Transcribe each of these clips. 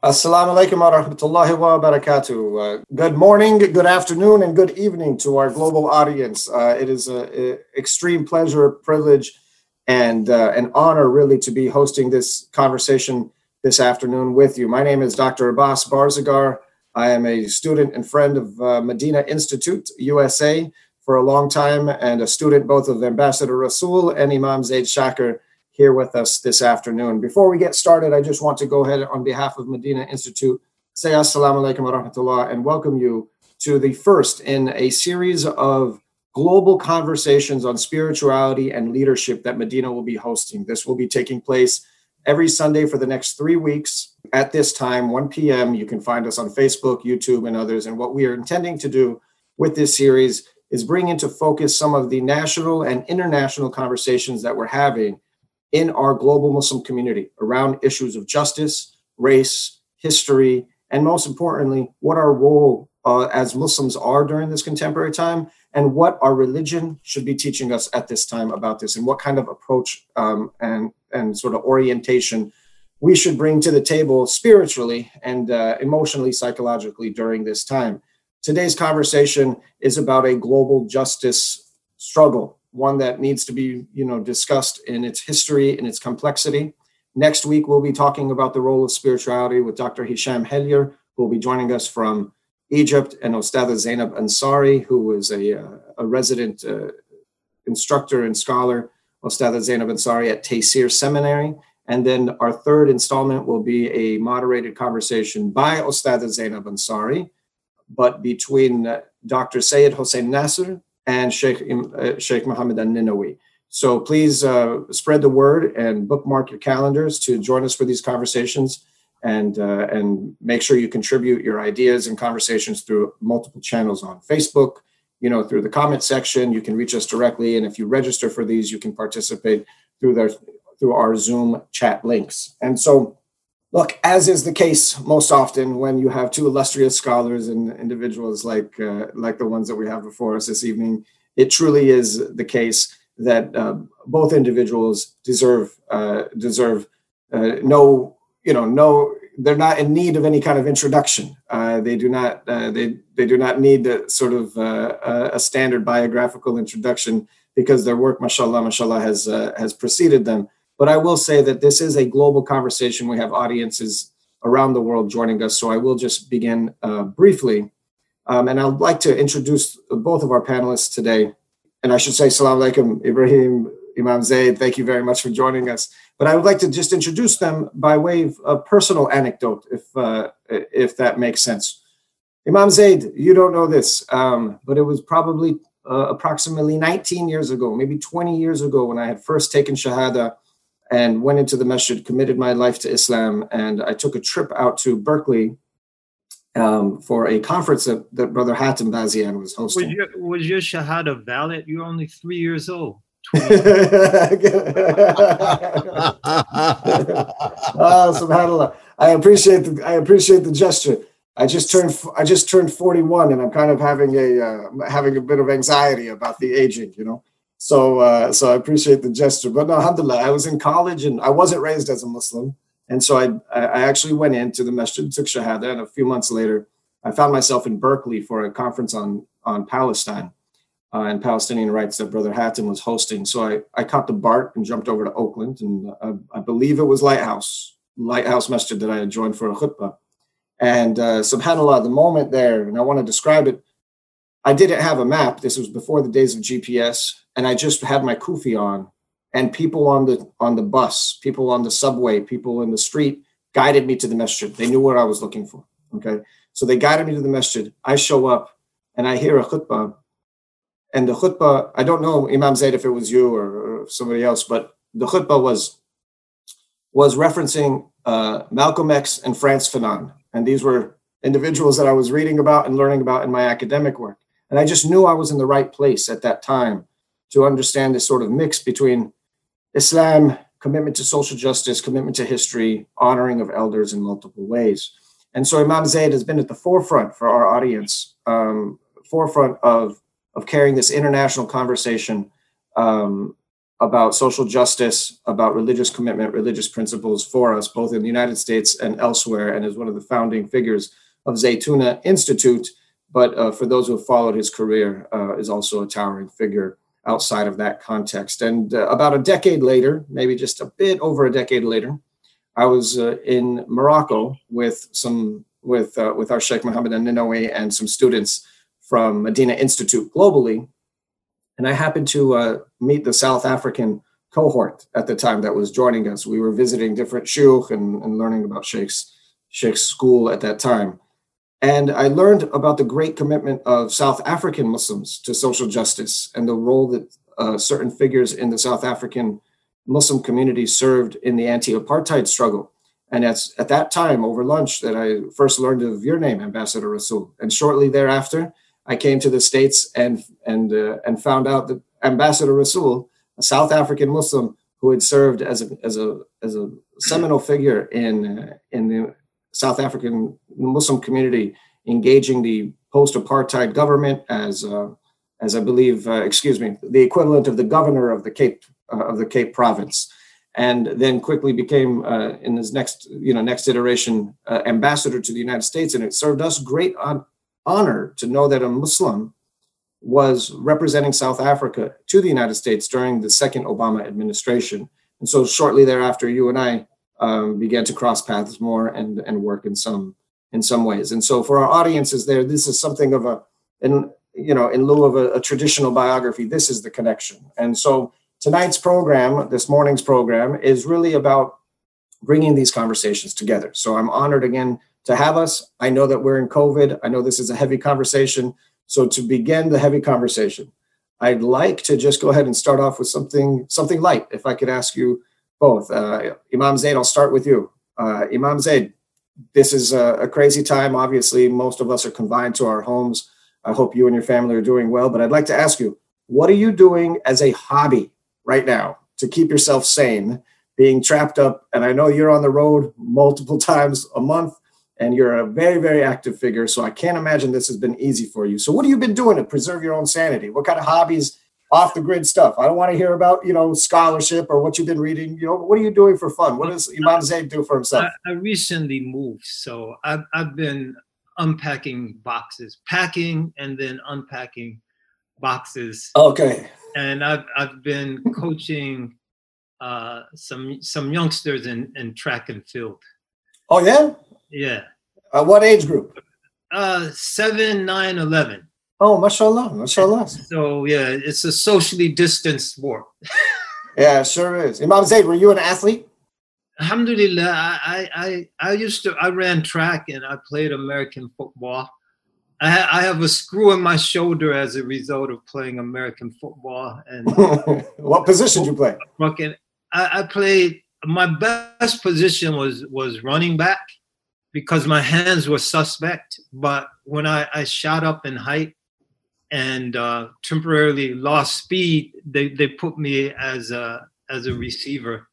Assalamu alaikum wa rahmatullahi wa barakatuh. Uh, good morning, good afternoon, and good evening to our global audience. Uh, it is an extreme pleasure, privilege, and uh, an honor, really, to be hosting this conversation this afternoon with you. My name is Dr. Abbas Barzegar. I am a student and friend of uh, Medina Institute, USA, for a long time, and a student both of Ambassador Rasool and Imam Zaid Shakir here with us this afternoon. Before we get started, I just want to go ahead on behalf of Medina Institute, say assalamu alaikum wa rahmatullah and welcome you to the first in a series of global conversations on spirituality and leadership that Medina will be hosting. This will be taking place every Sunday for the next three weeks at this time, 1 p.m. You can find us on Facebook, YouTube, and others. And what we are intending to do with this series is bring into focus some of the national and international conversations that we're having in our global Muslim community around issues of justice, race, history, and most importantly, what our role uh, as Muslims are during this contemporary time, and what our religion should be teaching us at this time about this, and what kind of approach um, and and sort of orientation we should bring to the table spiritually and uh, emotionally, psychologically during this time. Today's conversation is about a global justice struggle one that needs to be you know discussed in its history and its complexity. Next week we'll be talking about the role of spirituality with Dr. Hisham Hellyer, who will be joining us from Egypt, and Ostada Zainab Ansari, who is a, uh, a resident uh, instructor and scholar, Ostada Zainab Ansari at Tayseer Seminary. And then our third installment will be a moderated conversation by Ostada Zainab Ansari, but between uh, Dr. Seyyed Hossein Nasr and Sheikh, uh, Sheikh Mohammed An-Ninowy. So please uh, spread the word and bookmark your calendars to join us for these conversations and uh, and make sure you contribute your ideas and conversations through multiple channels on Facebook, you know, through the comment section. You can reach us directly, and if you register for these, you can participate through their through our Zoom chat links. And so, look, as is the case most often when you have two illustrious scholars and individuals like uh, like the ones that we have before us this evening, it truly is the case that uh, both individuals deserve uh, deserve uh, no you know no they're not in need of any kind of introduction. Uh, they do not uh, they they do not need a, sort of a standard biographical introduction because their work, mashallah, mashallah, has has preceded them but I will say that this is a global conversation. We have audiences around the world joining us. So I will just begin uh, briefly. Um, and I'd like to introduce both of our panelists today. And I should say, Salam alaikum, Ebrahim, Imam Zaid. Thank you very much for joining us. But I would like to just introduce them by way of a personal anecdote, if, uh, if that makes sense. Imam Zaid, you don't know this, um, but it was probably uh, approximately 19 years ago, maybe 20 years ago, when I had first taken Shahada and went into the masjid, committed my life to Islam, and I took a trip out to Berkeley um, for a conference that, that Brother Hatem Bazian was hosting. Was your, was your Shahada valid? You're only three years old. oh, subhanallah. I appreciate the I appreciate the gesture. I just turned I just turned 41 and I'm kind of having a uh, having a bit of anxiety about the aging, you know. So, uh, so I appreciate the gesture. But no, alhamdulillah, I was in college and I wasn't raised as a Muslim. And so I, I actually went into the masjid, took shahada, and a few months later, I found myself in Berkeley for a conference on, on Palestine uh, and Palestinian rights that Brother Hatem was hosting. So I, I caught the BART and jumped over to Oakland, and I, I believe it was Lighthouse, Lighthouse Masjid that I had joined for a khutbah. And uh, subhanAllah, the moment there, and I want to describe it, I didn't have a map. This was before the days of GPS and I just had my kufi on, and people on the on the bus, people on the subway, people in the street guided me to the masjid. They knew what I was looking for. Okay, so they guided me to the masjid. I show up, and I hear a khutbah, and the khutbah. I don't know Imam Zaid if it was you or, or somebody else, but the khutbah was was referencing uh, Malcolm X and Frantz Fanon, and these were individuals that I was reading about and learning about in my academic work. And I just knew I was in the right place at that time to understand this sort of mix between Islam, commitment to social justice, commitment to history, honoring of elders in multiple ways. And so Imam Zaid has been at the forefront for our audience, um, forefront of, of carrying this international conversation um, about social justice, about religious commitment, religious principles for us, both in the United States and elsewhere, and is one of the founding figures of Zaytuna Institute. But uh, for those who have followed his career, uh, is also a towering figure outside of that context. And uh, about a decade later, maybe just a bit over a decade later, I was uh, in Morocco with some with uh, with our Sheikh Mohammed An-Ninowy and some students from Medina Institute globally and I happened to uh, meet the South African cohort at the time that was joining us. We were visiting different shuyukh and, and learning about Sheikh's, Sheikh's school at that time. And I learned about the great commitment of South African Muslims to social justice and the role that uh, certain figures in the South African Muslim community served in the anti-apartheid struggle. And it's at that time over lunch that I first learned of your name, Ambassador Rasool. And shortly thereafter, I came to the States and and uh, and found out that Ambassador Rasool, a South African Muslim who had served as a as a as a seminal figure in uh, in the South African Muslim community, engaging the post-apartheid government as uh, as I believe, uh, excuse me, the equivalent of the governor of the Cape uh, of the Cape Province, and then quickly became uh, in his next you know next iteration ambassador to the United States, and it served us great on honor to know that a Muslim was representing South Africa to the United States during the second Obama administration. And so shortly thereafter, you and I um, began to cross paths more and, and work in some in some ways. And so for our audiences there, this is something of a, in, you know, in lieu of a, a traditional biography, this is the connection. And so tonight's program, this morning's program, is really about bringing these conversations together. So I'm honored again to have us. I know that we're in COVID. I know this is a heavy conversation. So to begin the heavy conversation, I'd like to just go ahead and start off with something something light. If I could ask you both, uh, Imam Zaid, I'll start with you. Uh, Imam Zaid, this is a, a crazy time. Obviously, most of us are confined to our homes. I hope you and your family are doing well. But I'd like to ask you, what are you doing as a hobby right now to keep yourself sane, being trapped up? And I know you're on the road multiple times a month and you're a very, very active figure. So I can't imagine this has been easy for you. So what have you been doing to preserve your own sanity? What kind of hobbies, off the grid stuff? I don't want to hear about, you know, scholarship or what you've been reading. You know, what are you doing for fun? What does Imam Zaid do for himself? I, I recently moved, so I've, I've been unpacking boxes, packing and then unpacking boxes. Okay. And I've I've been coaching uh, some some youngsters in, in track and field. Oh yeah. Yeah. Uh, what age group? Uh, seven, nine, eleven. Oh, mashallah, mashallah. So yeah, it's a socially distanced sport. yeah, sure is. Imam Zaid, were you an athlete? Alhamdulillah, I, I, I used to, I ran track and I played American football. I, ha- I have a screw in my shoulder as a result of playing American football. And what position did you play? I, I played. My best position was was running back because my hands were suspect. But when I, I shot up in height and uh, temporarily lost speed, they, they put me as a as a receiver.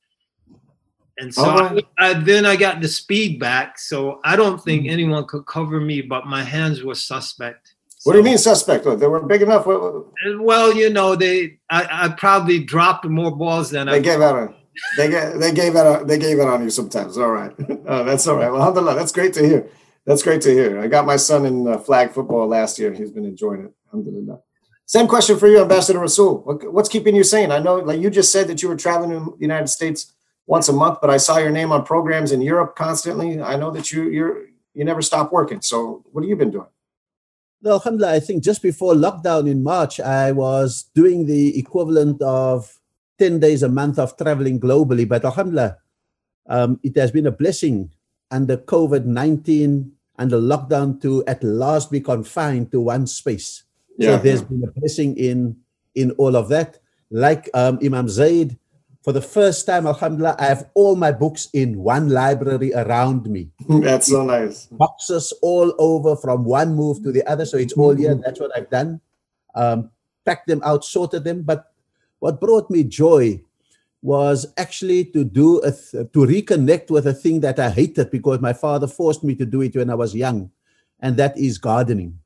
And so I, I, then I got the speed back. So I don't think mm-hmm. anyone could cover me, but my hands were suspect. What do you mean suspect? They were big enough. Well, you know, they I, I probably dropped more balls than they I gave out. They gave they gave it on, they gave it on you sometimes. All right, oh, that's all right. Well, alhamdulillah, that's great to hear. That's great to hear. I got my son in uh, flag football last year. He's been enjoying it. Alhamdulillah. Same question for you, Ambassador Rasool. What, what's keeping you sane? I know, like you just said, that you were traveling to the United States once a month, but I saw your name on programs in Europe constantly. I know that you you're you never stop working. So, what have you been doing? Well, alhamdulillah, I think just before lockdown in March, I was doing the equivalent of 10 days a month of traveling globally. But alhamdulillah, um, it has been a blessing under COVID 19 and the lockdown to at last be confined to one space. Yeah. So there's been a blessing in in all of that. Like um, Imam Zaid, for the first time, Alhamdulillah, I have all my books in one library around me. That's so nice. Boxes all over from one move to the other. So it's all here. That's what I've done. Um, packed them out, sorted them. But what brought me joy was actually to do a th- to reconnect with a thing that I hated because my father forced me to do it when I was young, and that is gardening.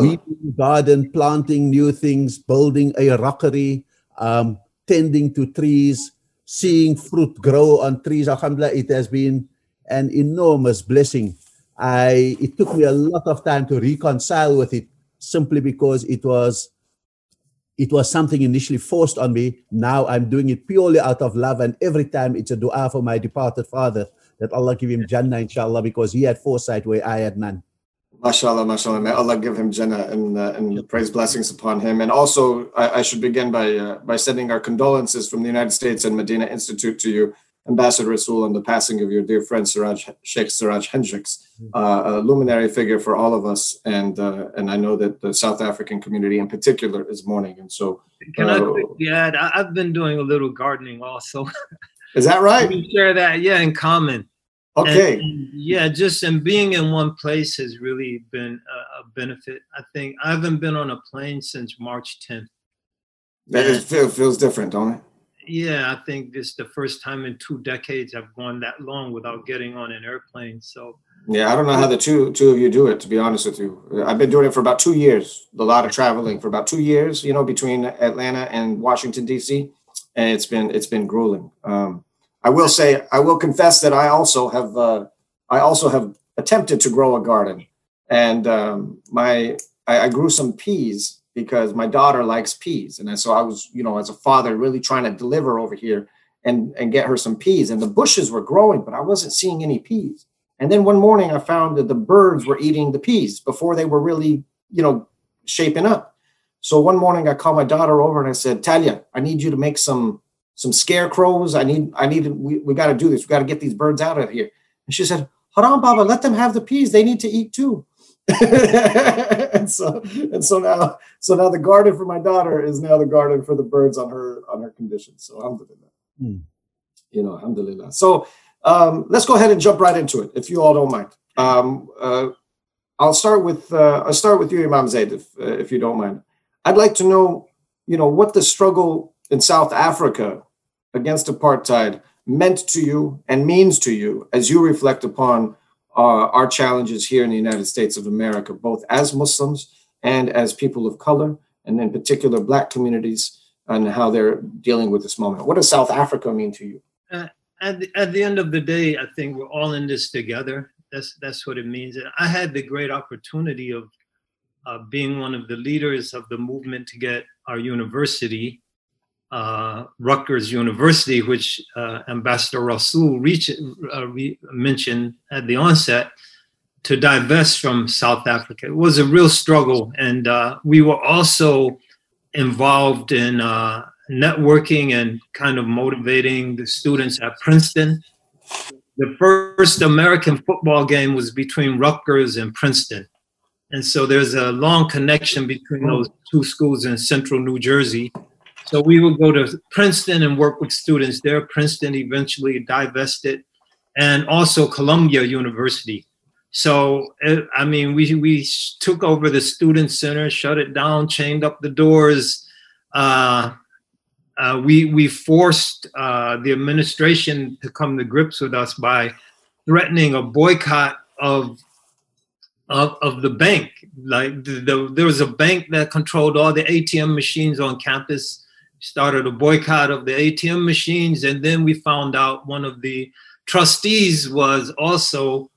Weeding garden, planting new things, building a rockery, um, tending to trees, seeing fruit grow on trees. Alhamdulillah, it has been an enormous blessing. I it took me a lot of time to reconcile with it simply because it was it was something initially forced on me. Now I'm doing it purely out of love, and every time it's a dua for my departed father that Allah give him Jannah, inshallah, because he had foresight where I had none. MashaAllah, MashaAllah. May Allah give him Jannah and, uh, and praise blessings upon him. And also, I, I should begin by uh, by sending our condolences from the United States and Medina Institute to you, Ambassador Rasool, on the passing of your dear friend Seraj Sheikh Seraj Hendricks, hmm. uh, a luminary figure for all of us. And uh, and I know that the South African community in particular is mourning. And so, can I uh, quickly add? I've been doing a little gardening also. Is that right? Share that, yeah, in common. Okay. And, yeah, just and being in one place has really been a, a, benefit. I think I haven't been on a plane since March 10th. That is, feel, feels different, don't it? Yeah, I think this is the first time in two decades I've gone that long without getting on an airplane. So yeah, I don't know how the two two of you do it. To be honest with you, I've been doing it for about two years. A lot of traveling for about two years. You know, between Atlanta and Washington D.C., and it's been it's been grueling. Um, I will say, I will confess that I also have, uh, I also have attempted to grow a garden, and um, my I, I, grew some peas because my daughter likes peas, and so I was, you know, as a father, really trying to deliver over here and and get her some peas, and the bushes were growing, but I wasn't seeing any peas. And then one morning, I found that the birds were eating the peas before they were really, you know, shaping up. So one morning, I called my daughter over and I said, Talia, I need you to make some some scarecrows. I need, I need, we, we got to do this. We got to get these birds out of here. And she said, Haram Baba, let them have the peas. They need to eat too. and so, and so now, so now the garden for my daughter is now the garden for the birds on her, on her conditions. So alhamdulillah, mm. you know, alhamdulillah. So um, let's go ahead and jump right into it. If you all don't mind. Um, uh, I'll start with, uh, I'll start with you, Imam Zaid, if, uh, if you don't mind. I'd like to know, you know, what the struggle in South Africa against apartheid meant to you and means to you as you reflect upon uh, our challenges here in the United States of America, both as Muslims and as people of color, and in particular Black communities, and how they're dealing with this moment. What does South Africa mean to you? Uh, at, the, at the end of the day, I think we're all in this together. That's that's what it means. And I had the great opportunity of uh, being one of the leaders of the movement to get our university uh, Rutgers University, which uh, Ambassador Rasool reach, uh, re- mentioned at the onset, to divest from South Africa. It was a real struggle, and uh, we were also involved in uh, networking and kind of motivating the students at Princeton. The first American football game was between Rutgers and Princeton. And so there's a long connection between those two schools in central New Jersey. So we would go to Princeton and work with students there. Princeton eventually divested, and also Columbia University. So I mean, we we took over the student center, shut it down, chained up the doors. Uh, uh, we we forced uh, the administration to come to grips with us by threatening a boycott of of, of the bank. Like the, the, there was a bank that controlled all the ATM machines on campus started a boycott of the ATM machines, and then we found out one of the trustees was also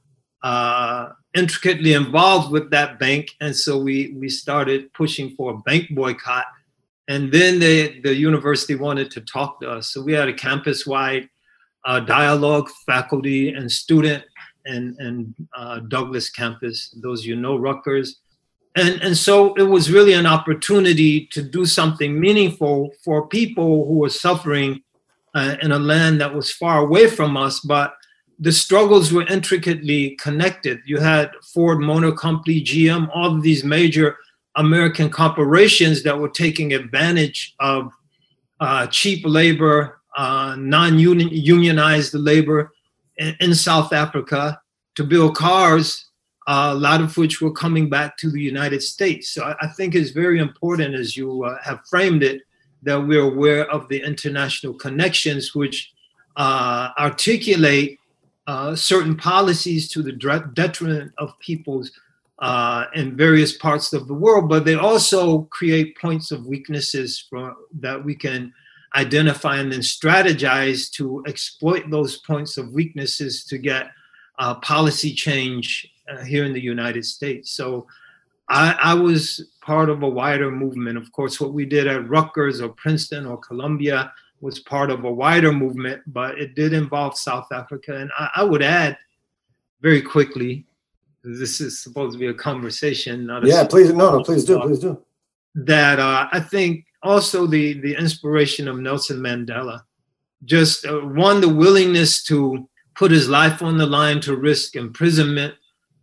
uh, intricately involved with that bank, and so we we started pushing for a bank boycott. And then the the university wanted to talk to us, so we had a campus-wide uh, dialogue, faculty and student, and and uh, Douglas campus. Those you know, Rutgers and and so it was really an opportunity to do something meaningful for people who were suffering uh, in a land that was far away from us but the struggles were intricately connected. You had ford motor company gm all of these major american corporations that were taking advantage of uh, cheap labor uh, non-unionized labor in, in south africa to build cars a lot of which were coming back to the United States. So I, I think it's very important, as you uh, have framed it, that we're aware of the international connections which uh, articulate uh, certain policies to the detriment of peoples uh, in various parts of the world, but they also create points of weaknesses for, that we can identify and then strategize to exploit those points of weaknesses to get uh, policy change uh, here in the United States. So I, I, was part of a wider movement. Of course, what we did at Rutgers or Princeton or Columbia was part of a wider movement, but it did involve South Africa. And I, I would add very quickly, this is supposed to be a conversation, not a yeah. Please, no, no, please do, please do. That uh, I think also the the inspiration of Nelson Mandela, just uh, one the willingness to put his life on the line to risk imprisonment.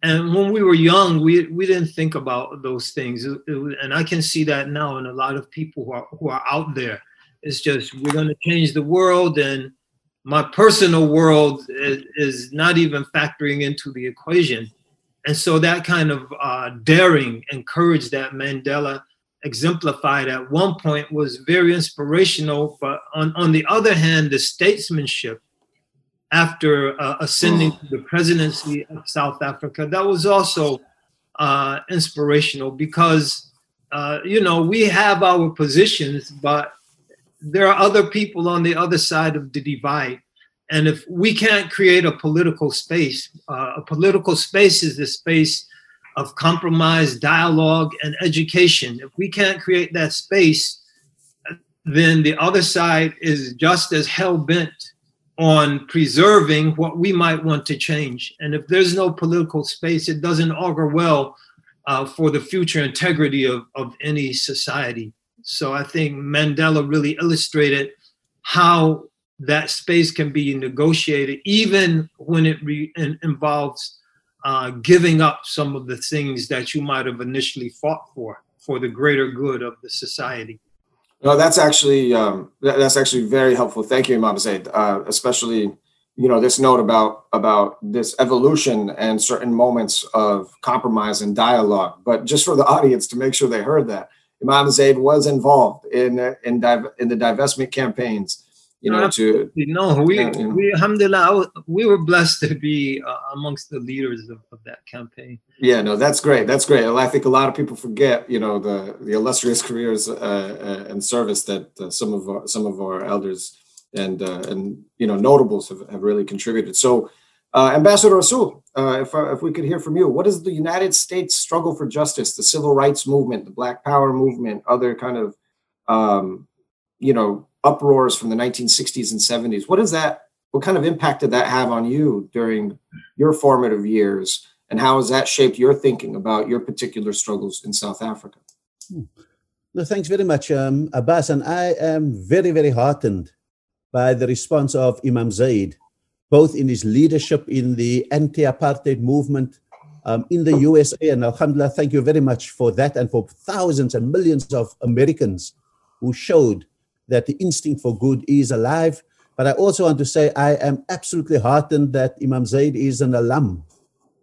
And when we were young, we, we didn't think about those things. It, it, and I can see that now in a lot of people who are, who are out there. It's just, we're going to change the world. And my personal world is, is not even factoring into the equation. And so that kind of uh, daring and courage that Mandela exemplified at one point was very inspirational. But on, on the other hand, the statesmanship after uh, ascending to the presidency of South Africa, that was also uh, inspirational because, uh, you know, we have our positions, but there are other people on the other side of the divide. And if we can't create a political space, uh, a political space is the space of compromise, dialogue, and education. If we can't create that space, then the other side is just as hell bent on preserving what we might want to change. And if there's no political space, it doesn't augur well uh, for the future integrity of, of any society. So I think Mandela really illustrated how that space can be negotiated, even when it re- involves uh, giving up some of the things that you might have initially fought for, for the greater good of the society. No, that's actually um, that's actually very helpful. Thank you, Imam Zaid. Uh, especially, you know, this note about about this evolution and certain moments of compromise and dialogue. But just for the audience to make sure they heard that, Imam Zaid was involved in in div- in the divestment campaigns you know, to no, we, you know, we, alhamdulillah, we were blessed to be uh, amongst the leaders of, of, that campaign. Yeah, no, that's great. That's great. I think a lot of people forget, you know, the the illustrious careers uh, uh, and service that uh, some of our, some of our elders and uh, and you know notables have, have really contributed. So, uh, Ambassador Rasool, if if we could hear from you, what is the United States struggle for justice, the civil rights movement, the Black Power movement, other kind of um, you know uproars from the 1960s and 70s. What does that, what kind of impact did that have on you during your formative years? And how has that shaped your thinking about your particular struggles in South Africa? Hmm. No, thanks very much, um, Abbas. And I am very, very heartened by the response of Imam Zaid, both in his leadership in the anti apartheid movement um, in the USA. And Alhamdulillah, thank you very much for that and for thousands and millions of Americans who showed that the instinct for good is alive. But I also want to say I am absolutely heartened that Imam Zaid is an alum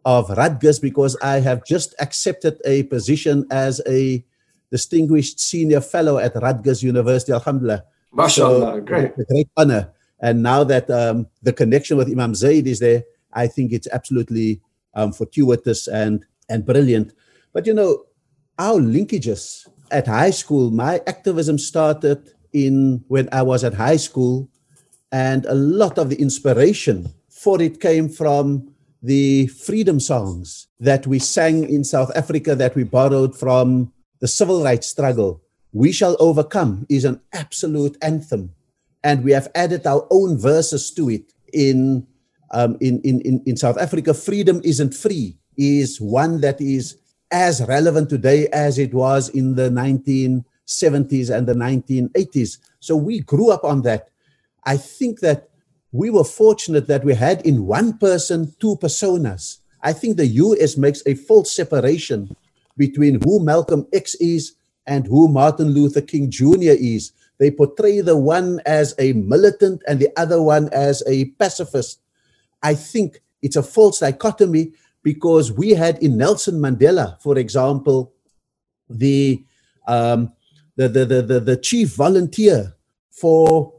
of Rutgers because I have just accepted a position as a distinguished senior fellow at Rutgers University. Alhamdulillah. MashaAllah, so, great. A great honor. And now that um, the connection with Imam Zaid is there, I think it's absolutely um, fortuitous and, and brilliant. But you know, our linkages at high school, my activism started in when I was at high school, and a lot of the inspiration for it came from the freedom songs that we sang in South Africa that we borrowed from the civil rights struggle. We Shall Overcome is an absolute anthem. And we have added our own verses to it. In, um, in, in, in, in South Africa, Freedom Isn't Free is one that is as relevant today as it was in the 19 70s and the 1980s. So we grew up on that. I think that we were fortunate that we had in one person two personas. I think the US makes a false separation between who Malcolm X is and who Martin Luther King Jr. is. They portray the one as a militant and the other one as a pacifist. I think it's a false dichotomy because we had in Nelson Mandela, for example, the um, the, the, the, the, the chief volunteer for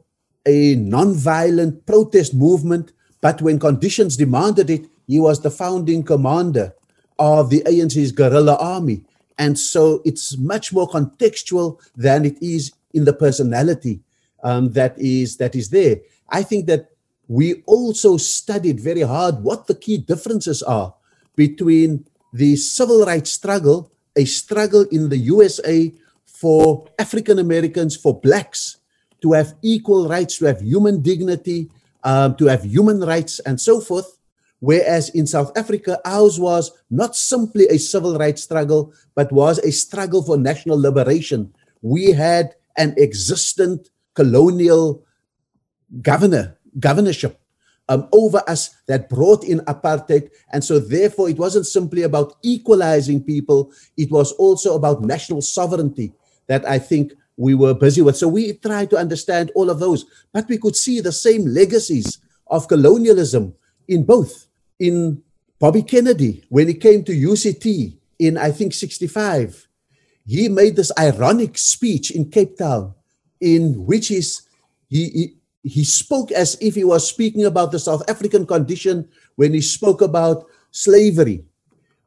a non-violent protest movement, but when conditions demanded it, he was the founding commander of the ANC's guerrilla army. And so it's much more contextual than it is in the personality. um, that is that is there. I think that we also studied very hard what the key differences are between the civil rights struggle, a struggle in the USA for African Americans, for blacks to have equal rights, to have human dignity, um, to have human rights, and so forth. Whereas in South Africa, ours was not simply a civil rights struggle, but was a struggle for national liberation. We had an existent colonial governor, governorship um, over us that brought in apartheid. And so, therefore, it wasn't simply about equalizing people, it was also about national sovereignty that I think we were busy with. So, we tried to understand all of those, but we could see the same legacies of colonialism in both. In Bobby Kennedy, when he came to UCT in, I think, 65, he made this ironic speech in Cape Town in which is he, he he spoke as if he was speaking about the South African condition when he spoke about slavery,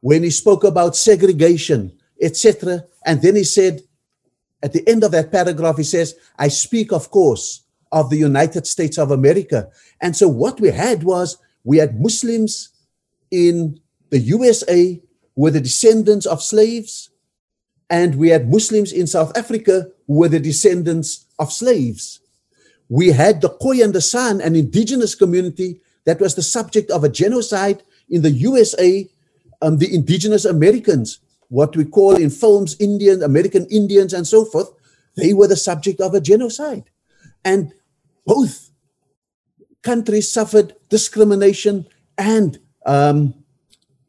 when he spoke about segregation, etc. And then he said, at the end of that paragraph, he says, I speak, of course, of the United States of America. And so what we had was we had Muslims in the USA who were the descendants of slaves, and we had Muslims in South Africa who were the descendants of slaves we had the Khoi and the San, an indigenous community that was the subject of a genocide in the USA, um, the indigenous Americans, what we call in films Indian, American Indians, and so forth, they were the subject of a genocide. And both countries suffered discrimination and um,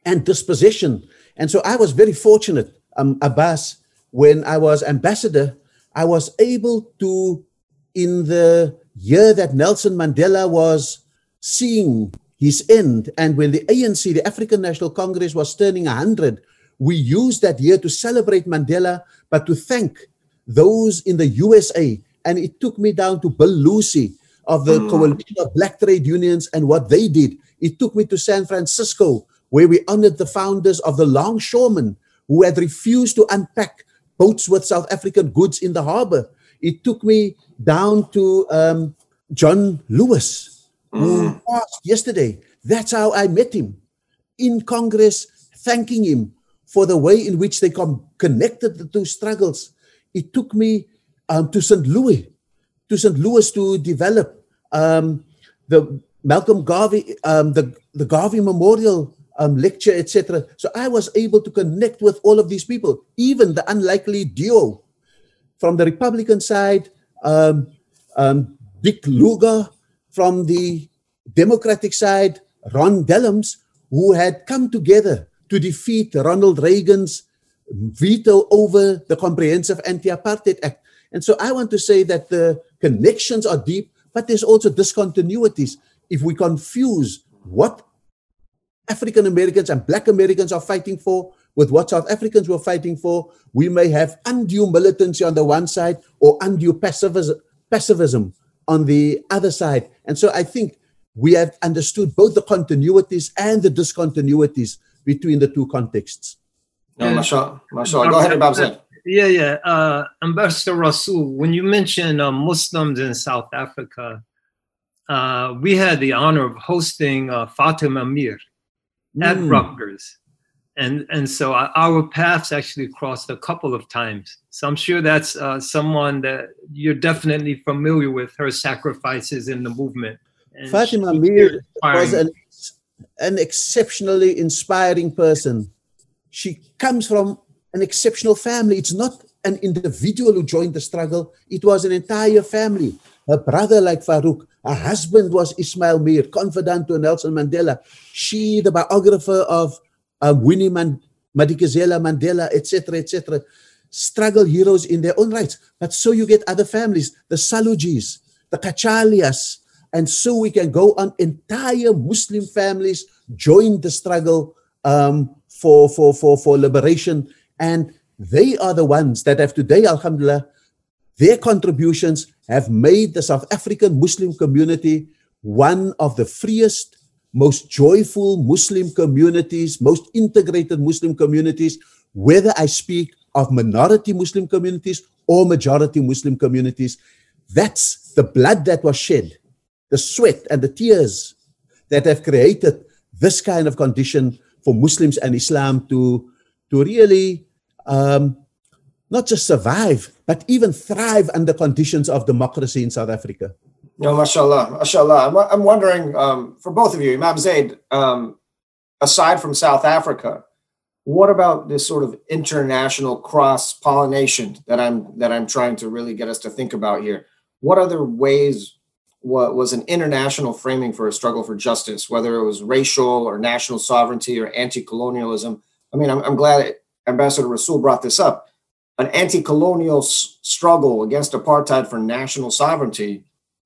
and dispossession. And so I was very fortunate, um, Abbas, when I was ambassador, I was able to in the year that Nelson Mandela was seeing his end, and when the ANC, the African National Congress, was turning 100, we used that year to celebrate Mandela, but to thank those in the USA. And it took me down to Bill Lucy of the mm. Coalition of Black Trade Unions and what they did. It took me to San Francisco, where we honored the founders of the Longshoremen who had refused to unpack boats with South African goods in the harbor. It took me down to um, John Lewis, who mm. passed yesterday. That's how I met him in Congress, thanking him for the way in which they connected the two struggles. It took me um, to St. Louis, to St. Louis to develop um, the Malcolm Garvey, um, the, the Garvey Memorial um, lecture, etc. So I was able to connect with all of these people, even the unlikely duo from the Republican side, um, um, Dick Lugar from the Democratic side, Ron Dellums, who had come together to defeat Ronald Reagan's veto over the Comprehensive Anti-Apartheid Act. And so I want to say that the connections are deep, but there's also discontinuities. If we confuse what African Americans and Black Americans are fighting for with what South Africans were fighting for, we may have undue militancy on the one side or undue passivism on the other side. And so I think we have understood both the continuities and the discontinuities between the two contexts. No, mashallah, mashallah. Go ahead, Babs. Yeah, yeah. Uh, Ambassador Rasool, when you mention uh, Muslims in South Africa, uh, we had the honor of hosting uh, Fatima Meer at mm. Rutgers and and so our paths actually crossed a couple of times. So I'm sure that's uh, someone that you're definitely familiar with her sacrifices in the movement. And Fatima Meer was an, an exceptionally inspiring person. She comes from an exceptional family. It's not an individual who joined the struggle, it was an entire family. Her brother, like Farouk, her husband was Ismail Meer, confidant to Nelson Mandela. She, the biographer of um, Winnie Man- Madikizela Mandela, etc., etc., struggle heroes in their own rights. But so you get other families, the Saloojees, the Kachalias, and so we can go on. Entire Muslim families join the struggle um, for, for, for, for liberation. And they are the ones that have today, Alhamdulillah, their contributions have made the South African Muslim community one of the freest most joyful Muslim communities, most integrated Muslim communities, whether I speak of minority Muslim communities or majority Muslim communities. That's the blood that was shed, the sweat and the tears that have created this kind of condition for Muslims and Islam to, to really um, not just survive, but even thrive under conditions of democracy in South Africa. No, mashallah, mashallah. I'm, I'm wondering um, for both of you, Imam Zaid, um, aside from South Africa, what about this sort of international cross pollination that I'm that I'm trying to really get us to think about here? What other ways what was an international framing for a struggle for justice, whether it was racial or national sovereignty or anti-colonialism? I mean, I'm, I'm glad Ambassador Rasool brought this up. An anti-colonial s- struggle against apartheid for national sovereignty,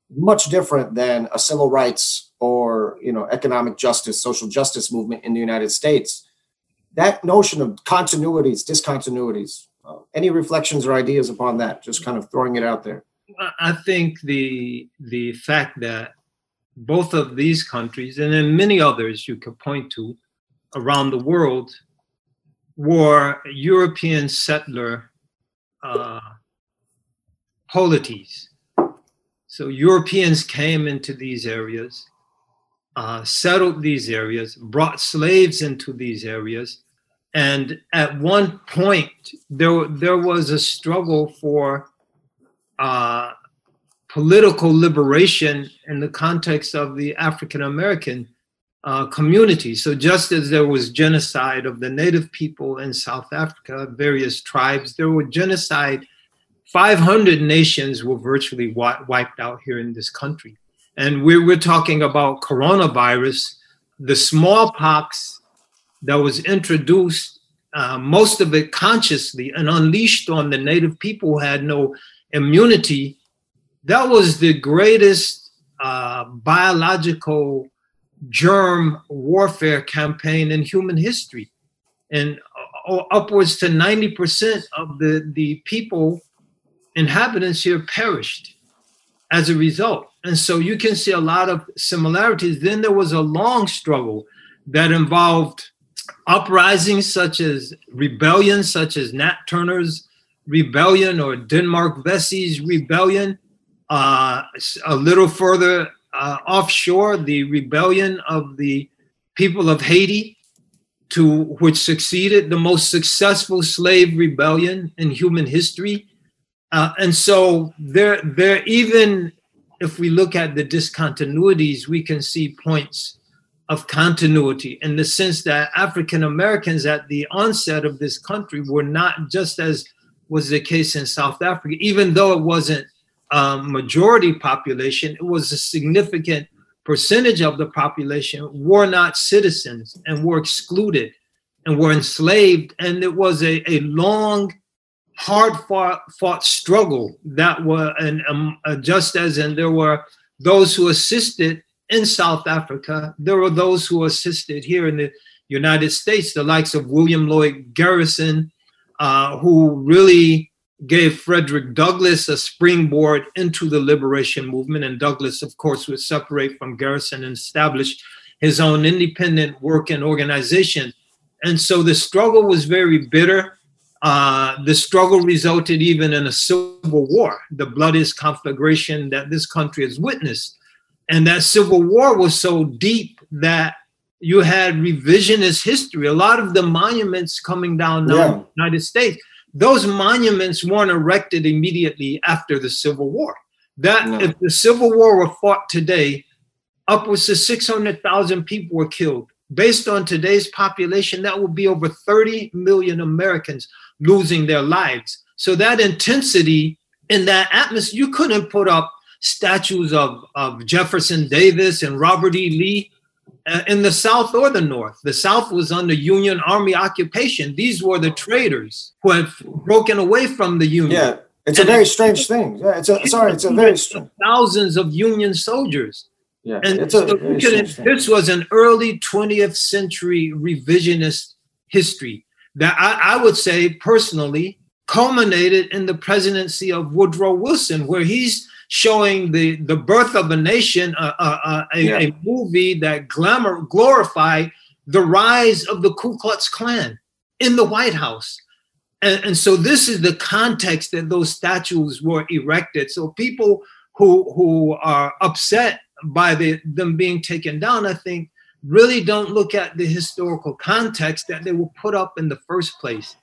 much different than a civil rights or you know economic justice, social justice movement in the United States that notion of continuities, discontinuities, uh, any reflections or ideas upon that? Just kind of throwing it out there. I think the the fact that both of these countries and then many others you could point to around the world were European settler uh, polities. So Europeans came into these areas uh, settled these areas, brought slaves into these areas. And at one point, there, there was a struggle for uh, political liberation in the context of the African American uh, community. So, just as there was genocide of the native people in South Africa, various tribes, there were genocide. 500 nations were virtually wi- wiped out here in this country. And we're, we're talking about coronavirus, the smallpox that was introduced, uh, most of it consciously and unleashed on the native people who had no immunity. That was the greatest uh, biological germ warfare campaign in human history. And uh, upwards to 90% of the, the people, inhabitants here perished as a result. And so you can see a lot of similarities. Then there was a long struggle that involved uprisings such as rebellions, such as Nat Turner's rebellion or Denmark Vesey's rebellion. Uh, a little further uh, offshore, the rebellion of the people of Haiti, to which succeeded the most successful slave rebellion in human history. Uh, and so there, there even if we look at the discontinuities, we can see points of continuity in the sense that African Americans at the onset of this country were not just as was the case in South Africa, even though it wasn't a majority population, it was a significant percentage of the population were not citizens and were excluded and were enslaved. And it was a, a long hard fought, fought struggle that were, and um, uh, just as and there were those who assisted in South Africa, there were those who assisted here in the United States, the likes of William Lloyd Garrison, uh, who really gave Frederick Douglass a springboard into the liberation movement. And Douglass, of course, would separate from Garrison and establish his own independent work and organization. And so the struggle was very bitter. Uh, the struggle resulted even in a civil war, the bloodiest conflagration that this country has witnessed. And that civil war was so deep that you had revisionist history. A lot of the monuments coming down yeah. the United States, those monuments weren't erected immediately after the Civil War. That no. if the Civil War were fought today, upwards to 600,000 people were killed. Based on today's population, that would be over 30 million Americans losing their lives. So that intensity in that atmosphere, you couldn't put up statues of, of Jefferson Davis and Robert E. Lee Uh, in the South or the North. The South was under Union Army occupation. These were the traitors who had broken away from the Union. Yeah, it's and a very strange thing. Yeah, it's a sorry, it's a very strange. Thousands of Union soldiers. Yeah, and so this was an early 20th century revisionist history that I, I would say personally culminated in the presidency of Woodrow Wilson, where he's showing the, the birth of a nation, uh, uh, uh, a, yeah. a, movie that glamour glorified the rise of the Ku Klux Klan in the White House. And, and so this is the context that those statues were erected. So people who who are upset by the, them being taken down, I think, really don't look at the historical context that they were put up in the first place.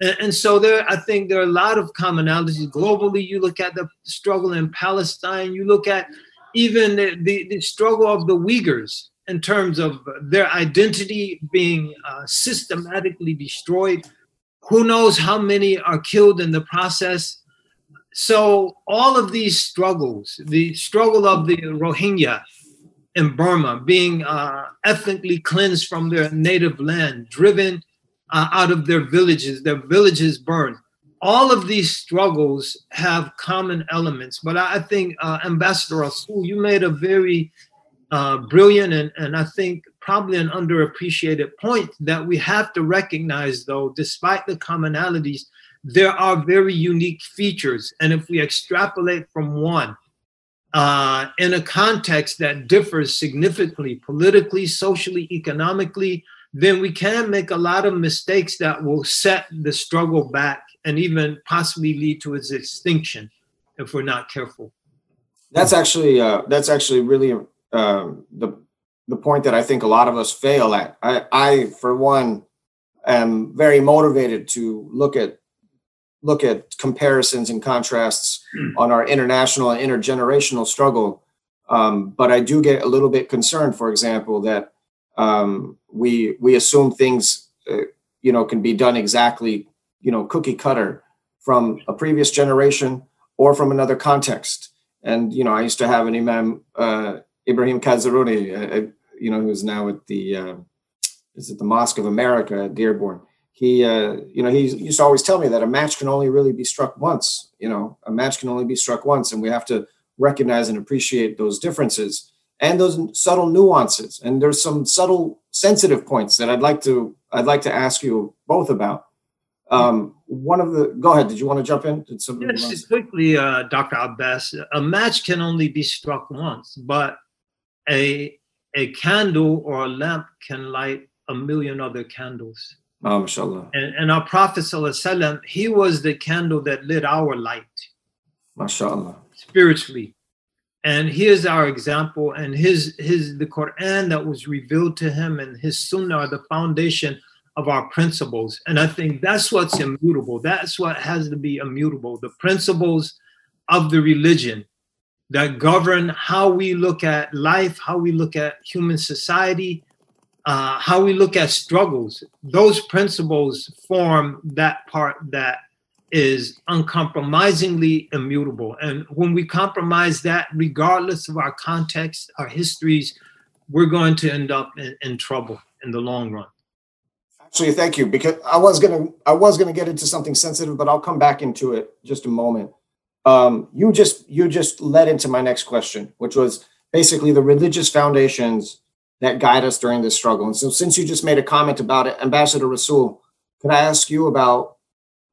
And, and, so there, I think there are a lot of commonalities globally. You look at the struggle in Palestine, you look at even the, the, the struggle of the Uyghurs in terms of their identity being uh, systematically destroyed. Who knows how many are killed in the process? So all of these struggles, the struggle of the Rohingya in Burma being uh, ethnically cleansed from their native land, driven uh, out of their villages, their villages burned. All of these struggles have common elements, but I, think uh, Ambassador Rasool, you made a very uh, brilliant and, and I think probably an underappreciated point that we have to recognize, though, despite the commonalities, there are very unique features. And if we extrapolate from one uh, in a context that differs significantly politically, socially, economically, then we can make a lot of mistakes that will set the struggle back and even possibly lead to its extinction if we're not careful. That's actually uh, that's actually really um, the the point that I think a lot of us fail at. I, I for one, am very motivated to look at look at comparisons and contrasts hmm. on our international and intergenerational struggle. Um, but I do get a little bit concerned, for example, that um, we we assume things uh, you know can be done exactly you know cookie cutter from a previous generation or from another context. And you know, I used to have an Imam uh, Ibrahim Kazerooni, uh, uh, you know, who's now at the uh, is it the Mosque of America at Dearborn he uh, you know he used to always tell me that a match can only really be struck once you know a match can only be struck once and we have to recognize and appreciate those differences and those subtle nuances and there's some subtle sensitive points that i'd like to i'd like to ask you both about um, one of the go ahead did you want to jump in did somebody yes, quickly uh, dr abbas a match can only be struck once but a a candle or a lamp can light a million other candles Oh, mashallah. And, and our Prophet ﷺ, he was the candle that lit our light. Mashallah. Spiritually. And he is our example. And his his the Quran that was revealed to him and his sunnah are the foundation of our principles. And I think that's what's immutable. That's what has to be immutable. The principles of the religion that govern how we look at life, how we look at human society, uh, how we look at struggles, those principles form that part that is uncompromisingly immutable. And when we compromise that, regardless of our context, our histories, we're going to end up in, in trouble in the long run. Actually, thank you. Because I was gonna I was gonna get into something sensitive, but I'll come back into it just a moment. Um, you just you just led into my next question, which was basically the religious foundations that guide us during this struggle. And so, since you just made a comment about it, Ambassador Rasool, can I ask you about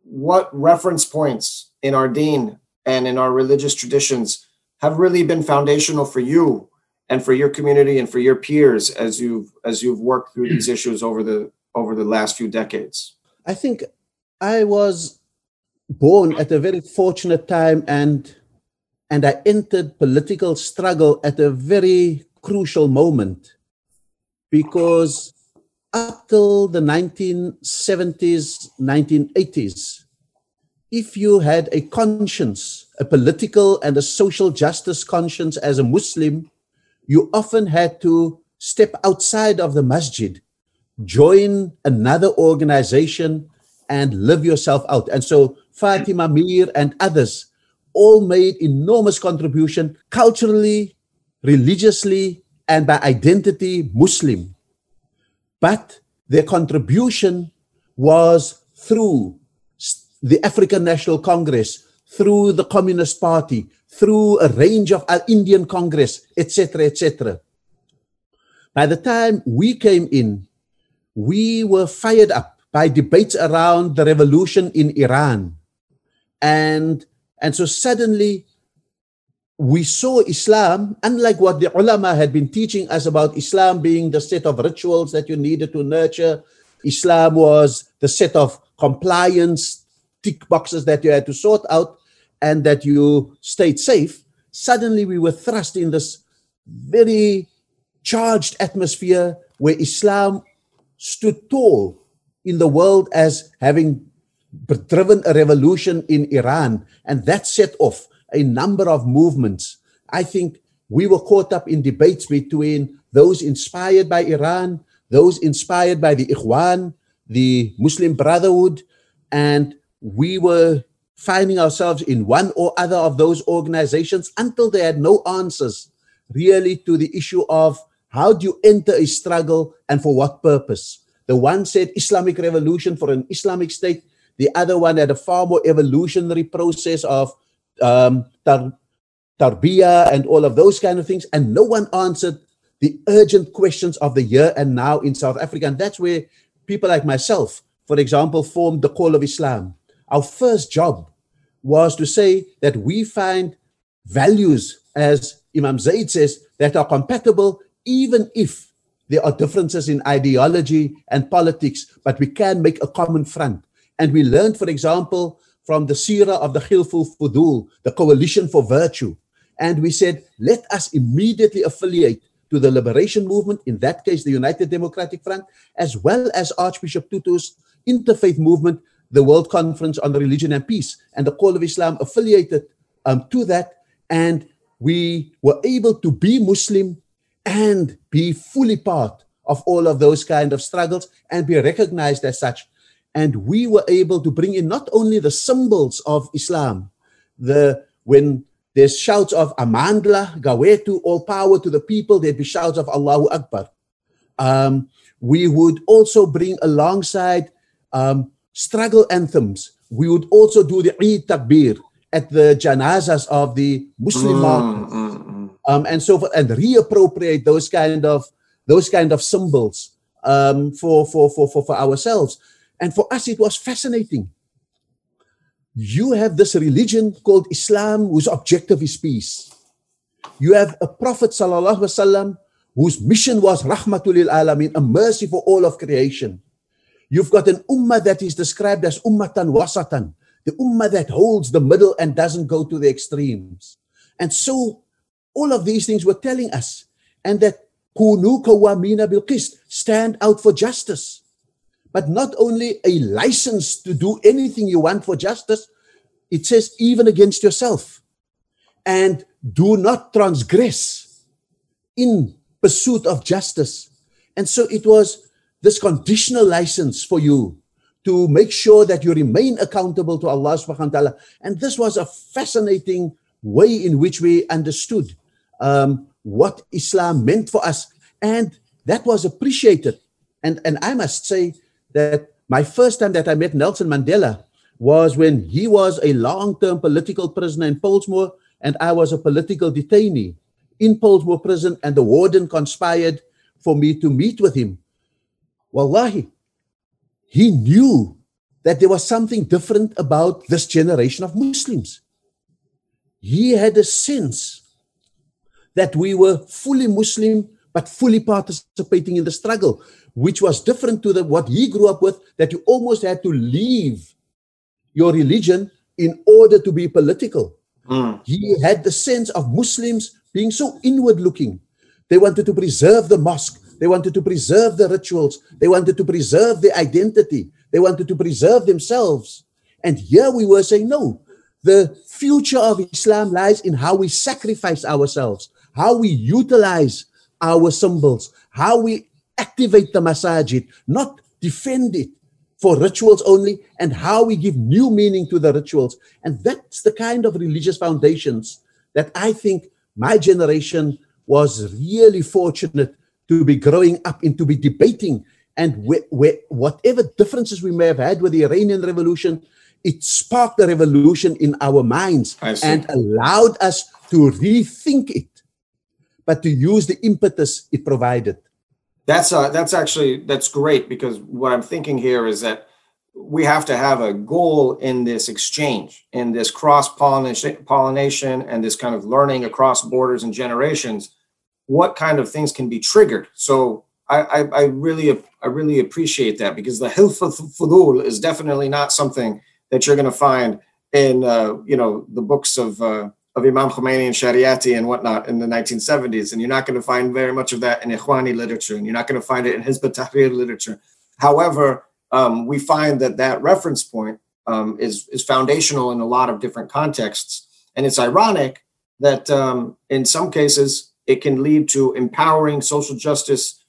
what reference points in our deen and in our religious traditions have really been foundational for you and for your community and for your peers as you've as you've worked through these issues over the over the last few decades? I think I was born at a very fortunate time and and I entered political struggle at a very crucial moment because up till the 1970s, 1980s, if you had a conscience, a political and a social justice conscience as a Muslim, you often had to step outside of the masjid, join another organization, and live yourself out. And so Fatima Meer and others all made enormous contribution culturally, religiously, and by identity Muslim. But their contribution was through the African National Congress, through the Communist Party, through a range of uh, Indian Congress, etc., etc. By the time we came in, we were fired up by debates around the revolution in Iran. And, and so suddenly we saw Islam, unlike what the ulama had been teaching us about Islam being the set of rituals that you needed to nurture, Islam was the set of compliance tick boxes that you had to sort out and that you stayed safe, suddenly we were thrust in this very charged atmosphere where Islam stood tall in the world as having driven a revolution in Iran, and that set off a number of movements. I think we were caught up in debates between those inspired by Iran, those inspired by the Ikhwan, the Muslim Brotherhood, and we were finding ourselves in one or other of those organizations until they had no answers really to the issue of how do you enter a struggle and for what purpose. The one said Islamic revolution for an Islamic state. The other one had a far more evolutionary process of um, tar- tarbiyah and all of those kind of things. And no one answered the urgent questions of the year and now in South Africa. And that's where people like myself, for example, formed the Call of Islam. Our first job was to say that we find values, as Imam Zaid says, that are compatible even if there are differences in ideology and politics, but we can make a common front. And we learned, for example, from the Sirah of the Hilful Fudul, the Coalition for Virtue. And we said, let us immediately affiliate to the liberation movement, in that case, the United Democratic Front, as well as Archbishop Tutu's interfaith movement, the World Conference on Religion and Peace, and the Call of Islam affiliated um, to that. And we were able to be Muslim and be fully part of all of those kind of struggles and be recognized as such. And we were able to bring in not only the symbols of Islam, the when there's shouts of Amandla, Awethu, all power to the people. There'd be shouts of Allahu Akbar. Um, we would also bring alongside um, struggle anthems. We would also do the Eid Takbir at the janazas of the Muslim mm, martyrs, mm, mm. Um, and so forth, and reappropriate those kind of those kind of symbols um, for, for, for, for, for ourselves. And for us, it was fascinating you have this religion called Islam whose objective is peace. You have a Prophet wasallam whose mission was rahmatul alamin, a mercy for all of creation. You've got an ummah that is described as ummatan wasatan, the ummah that holds the middle and doesn't go to the extremes. And so all of these things were telling us, and that kunu kawamina bil stand out for justice but not only a license to do anything you want for justice, it says even against yourself. And do not transgress in pursuit of justice. And so it was this conditional license for you to make sure that you remain accountable to Allah subhanahu wa ta'ala. And this was a fascinating way in which we understood um, what Islam meant for us. And that was appreciated. And, and I must say, that my first time that I met Nelson Mandela was when he was a long-term political prisoner in Pollsmoor and I was a political detainee in Pollsmoor prison and the warden conspired for me to meet with him. Wallahi, he knew that there was something different about this generation of Muslims. He had a sense that we were fully Muslim but fully participating in the struggle which was different to the, what he grew up with, that you almost had to leave your religion in order to be political. Mm. He had the sense of Muslims being so inward looking. They wanted to preserve the mosque, they wanted to preserve the rituals, they wanted to preserve their identity, they wanted to preserve themselves. And here we were saying, no, the future of Islam lies in how we sacrifice ourselves, how we utilize our symbols, how we activate the masajid, not defend it for rituals only, and how we give new meaning to the rituals. And that's the kind of religious foundations that I think my generation was really fortunate to be growing up in, to be debating. And whatever differences we may have had with the Iranian Revolution, it sparked a revolution in our minds and allowed us to rethink it, but to use the impetus it provided. That's uh, that's actually that's great because what I'm thinking here is that we have to have a goal in this exchange, in this cross pollination, and this kind of learning across borders and generations. What kind of things can be triggered? So I, I, I really I really appreciate that because the hilf fudul is definitely not something that you're going to find in uh, you know the books of uh, of Imam Khomeini and Shariati and whatnot in the 1970s, and you're not going to find very much of that in Ikhwani literature, and you're not going to find it in Hizb ut-Tahrir literature. However, um, we find that that reference point um, is is foundational in a lot of different contexts, and it's ironic that um, in some cases it can lead to empowering social justice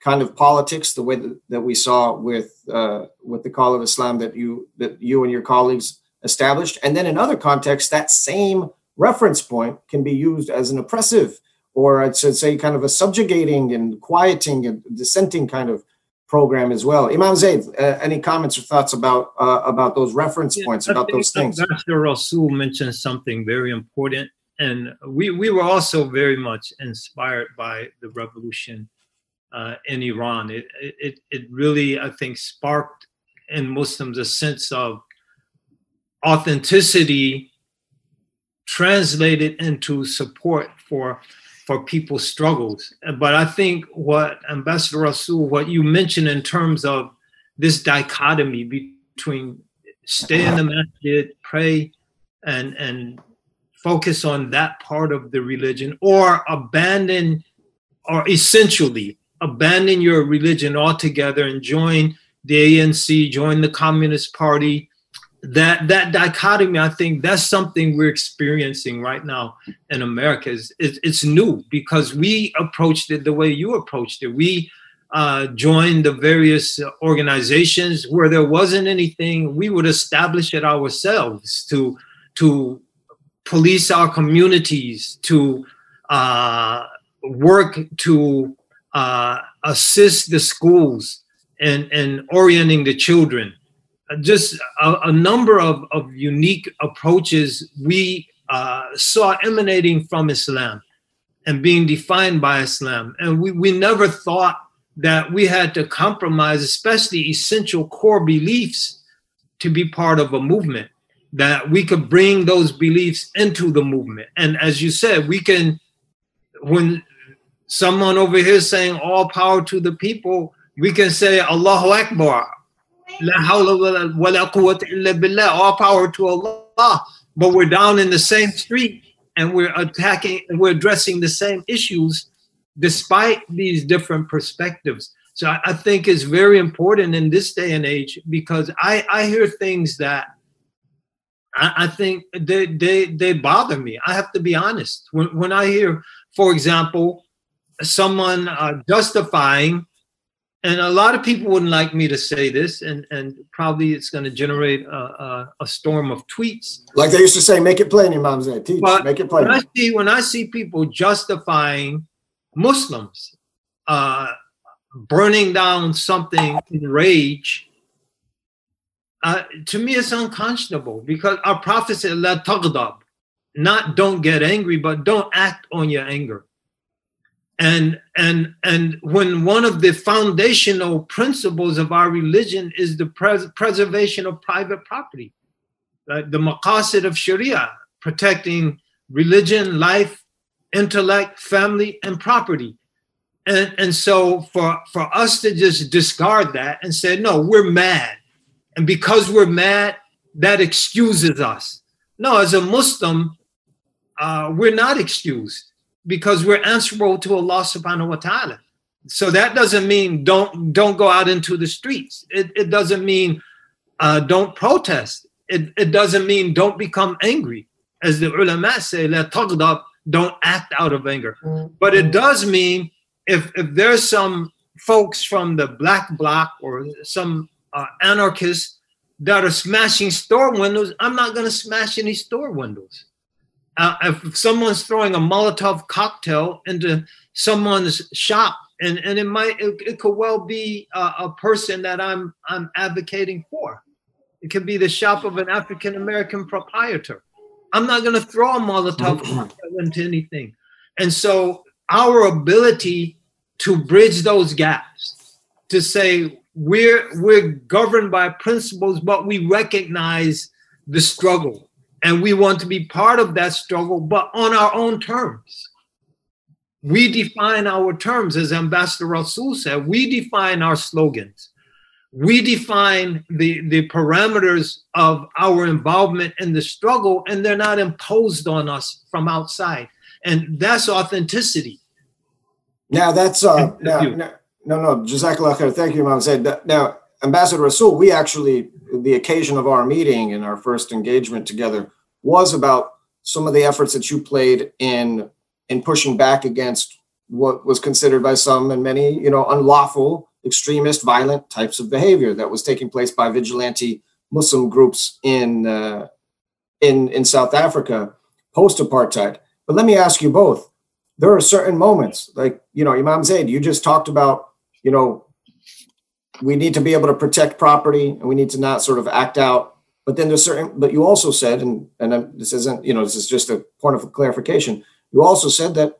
kind of politics, the way that, that we saw with uh, with the call of Islam that you that you and your colleagues established, and then in other contexts, that same reference point can be used as an oppressive, or I should say, kind of a subjugating and quieting and dissenting kind of program as well. Imam Zaid, uh, any comments or thoughts about uh, about those reference points, about those things? Dr. Rasool mentioned something very important, and we we were also very much inspired by the revolution uh, in Iran. It, it it really, I think, sparked in Muslims a sense of authenticity translated into support for for people's struggles. But I think what Ambassador Rasool, what you mentioned in terms of this dichotomy between stay in the masjid, pray, and and focus on that part of the religion, or abandon, or essentially abandon your religion altogether and join the ANC, join the Communist Party, that that dichotomy i think that's something we're experiencing right now in america is it's, it's new because we approached it the way you approached it. We uh, joined the various organizations where there wasn't anything. We would establish it ourselves to to police our communities to uh, work to uh, assist the schools and and orienting the children just a, a number of, of unique approaches we uh, saw emanating from Islam and being defined by Islam. And we, we never thought that we had to compromise, especially essential core beliefs, to be part of a movement, that we could bring those beliefs into the movement. And as you said, we can, when someone over here saying all power to the people, we can say Allahu Akbar, La hawla wa la quwwata illa billah. All power to Allah. But we're down in the same street and we're attacking we're addressing the same issues despite these different perspectives. So I, I think it's very important in this day and age because I, I hear things that I, I think they, they they bother me. I have to be honest. When when I hear, for example, someone uh, justifying and a lot of people wouldn't like me to say this, and and probably it's going to generate a, a, a, storm of tweets. Like they used to say, "Make it plain, Imam Zaid. Teach, but make it plain." When I see when I see people justifying Muslims uh, burning down something in rage, uh, to me it's unconscionable because our prophet said, "La taghdab," not don't get angry, but don't act on your anger and and and when one of the foundational principles of our religion is the pres- preservation of private property right? the maqasid of sharia protecting religion life intellect family and property. And and so for for us to just discard that and say no we're mad. And because we're mad that excuses us. No as a muslim uh, we're not excused because we're answerable to Allah subhanahu wa ta'ala. So that doesn't mean don't don't go out into the streets. It, it doesn't mean uh, don't protest. It, it doesn't mean don't become angry. As the ulama say, la don't act out of anger. But it does mean if, if there's some folks from the black bloc or some uh, anarchists that are smashing store windows, I'm not going to smash any store windows uh, if someone's throwing a Molotov cocktail into someone's shop, and, and it might it, it could well be a, a, person that I'm I'm advocating for. It could be the shop of an African American proprietor. I'm not going to throw a Molotov cocktail into anything, and so our ability to bridge those gaps, to say we're we're governed by principles, but we recognize the struggle and we want to be part of that struggle, but on our own terms. We define our terms, as Ambassador Rasool said, we define our slogans. we define the, the parameters of our involvement in the struggle, and they're not imposed on us from outside. And that's authenticity. Now, that's, uh, now, no, no, no, Jazakallah khair. Thank you, Imam Zaid. Now, Ambassador Rasool, we actually, the occasion of our meeting and our first engagement together was about some of the efforts that you played in in pushing back against what was considered by some and many, you know, unlawful, extremist, violent types of behavior that was taking place by vigilante Muslim groups in uh, in in South Africa post apartheid. But let me ask you both: there are certain moments, like you know, Imam Zaid, you just talked about, you know, we need to be able to protect property and we need to not sort of act out but then there's certain, but you also said, and and this isn't, you know, this is just a point of clarification. You also said that,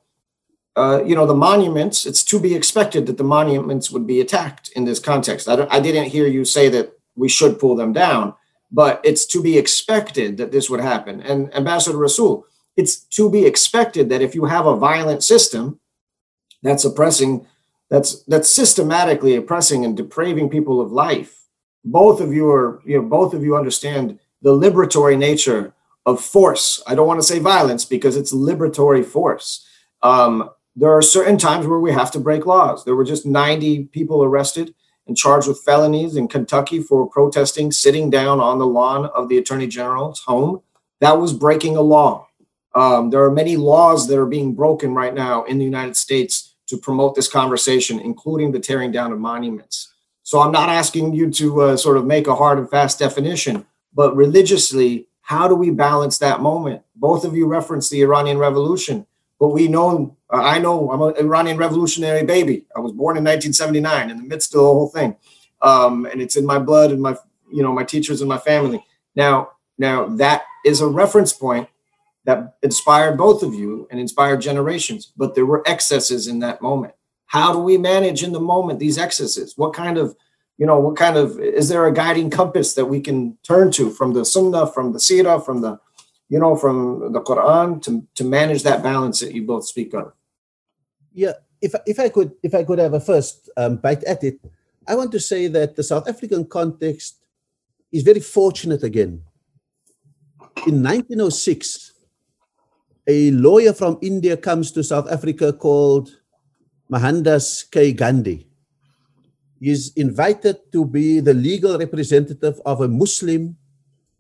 uh, you know, the monuments. It's to be expected that the monuments would be attacked in this context. I, I didn't hear you say that we should pull them down, but it's to be expected that this would happen. And Ambassador Rasool, it's to be expected that if you have a violent system that's oppressing, that's that's systematically oppressing and depraving people of life both of you are, you know, both of you understand the liberatory nature of force. I don't want to say violence because it's liberatory force. Um, there are certain times where we have to break laws. There were just 90 people arrested and charged with felonies in Kentucky for protesting, sitting down on the lawn of the attorney general's home. That was breaking a law. Um, there are many laws that are being broken right now in the United States to promote this conversation, including the tearing down of monuments. So I'm not asking you to uh, sort of make a hard and fast definition, but religiously, how do we balance that moment? Both of you referenced the Iranian Revolution, but we know, uh, I know I'm an Iranian revolutionary baby. I was born in 1979 in the midst of the whole thing. Um, and it's in my blood and my, you know, my teachers and my family. Now, now that is a reference point that inspired both of you and inspired generations, but there were excesses in that moment. How do we manage in the moment these excesses? What kind of, you know, what kind of, is there a guiding compass that we can turn to from the Sunnah, from the Sirah, from the, you know, from the Quran to, to manage that balance that you both speak of? Yeah, if, if I could, if I could have a first um, bite at it, I want to say that the South African context is very fortunate again. In 1906, a lawyer from India comes to South Africa called Mohandas K. Gandhi is invited to be the legal representative of a Muslim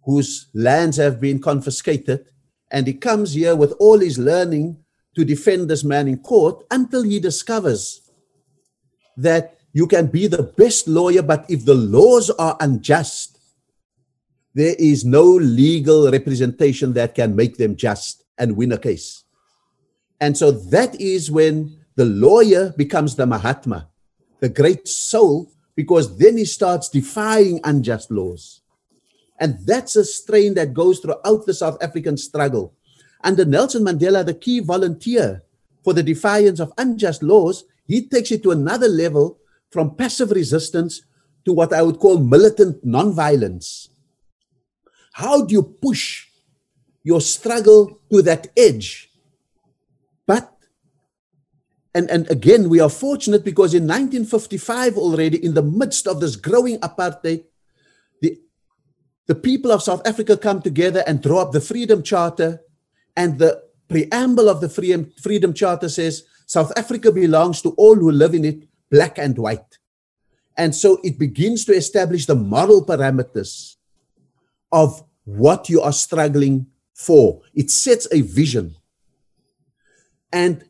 whose lands have been confiscated. And he comes here with all his learning to defend this man in court until he discovers that you can be the best lawyer, but if the laws are unjust, there is no legal representation that can make them just and win a case. And so that is when the lawyer becomes the Mahatma, the great soul, because then he starts defying unjust laws. And that's a strain that goes throughout the South African struggle. Under Nelson Mandela, the key volunteer for the defiance of unjust laws, he takes it to another level from passive resistance to what I would call militant nonviolence. How do you push your struggle to that edge? And, and again, we are fortunate because in 1955, already in the midst of this growing apartheid, the, the people of South Africa come together and draw up the Freedom Charter. And the preamble of the Freedom, Freedom Charter says South Africa belongs to all who live in it, black and white. And so it begins to establish the moral parameters of what you are struggling for. It sets a vision. And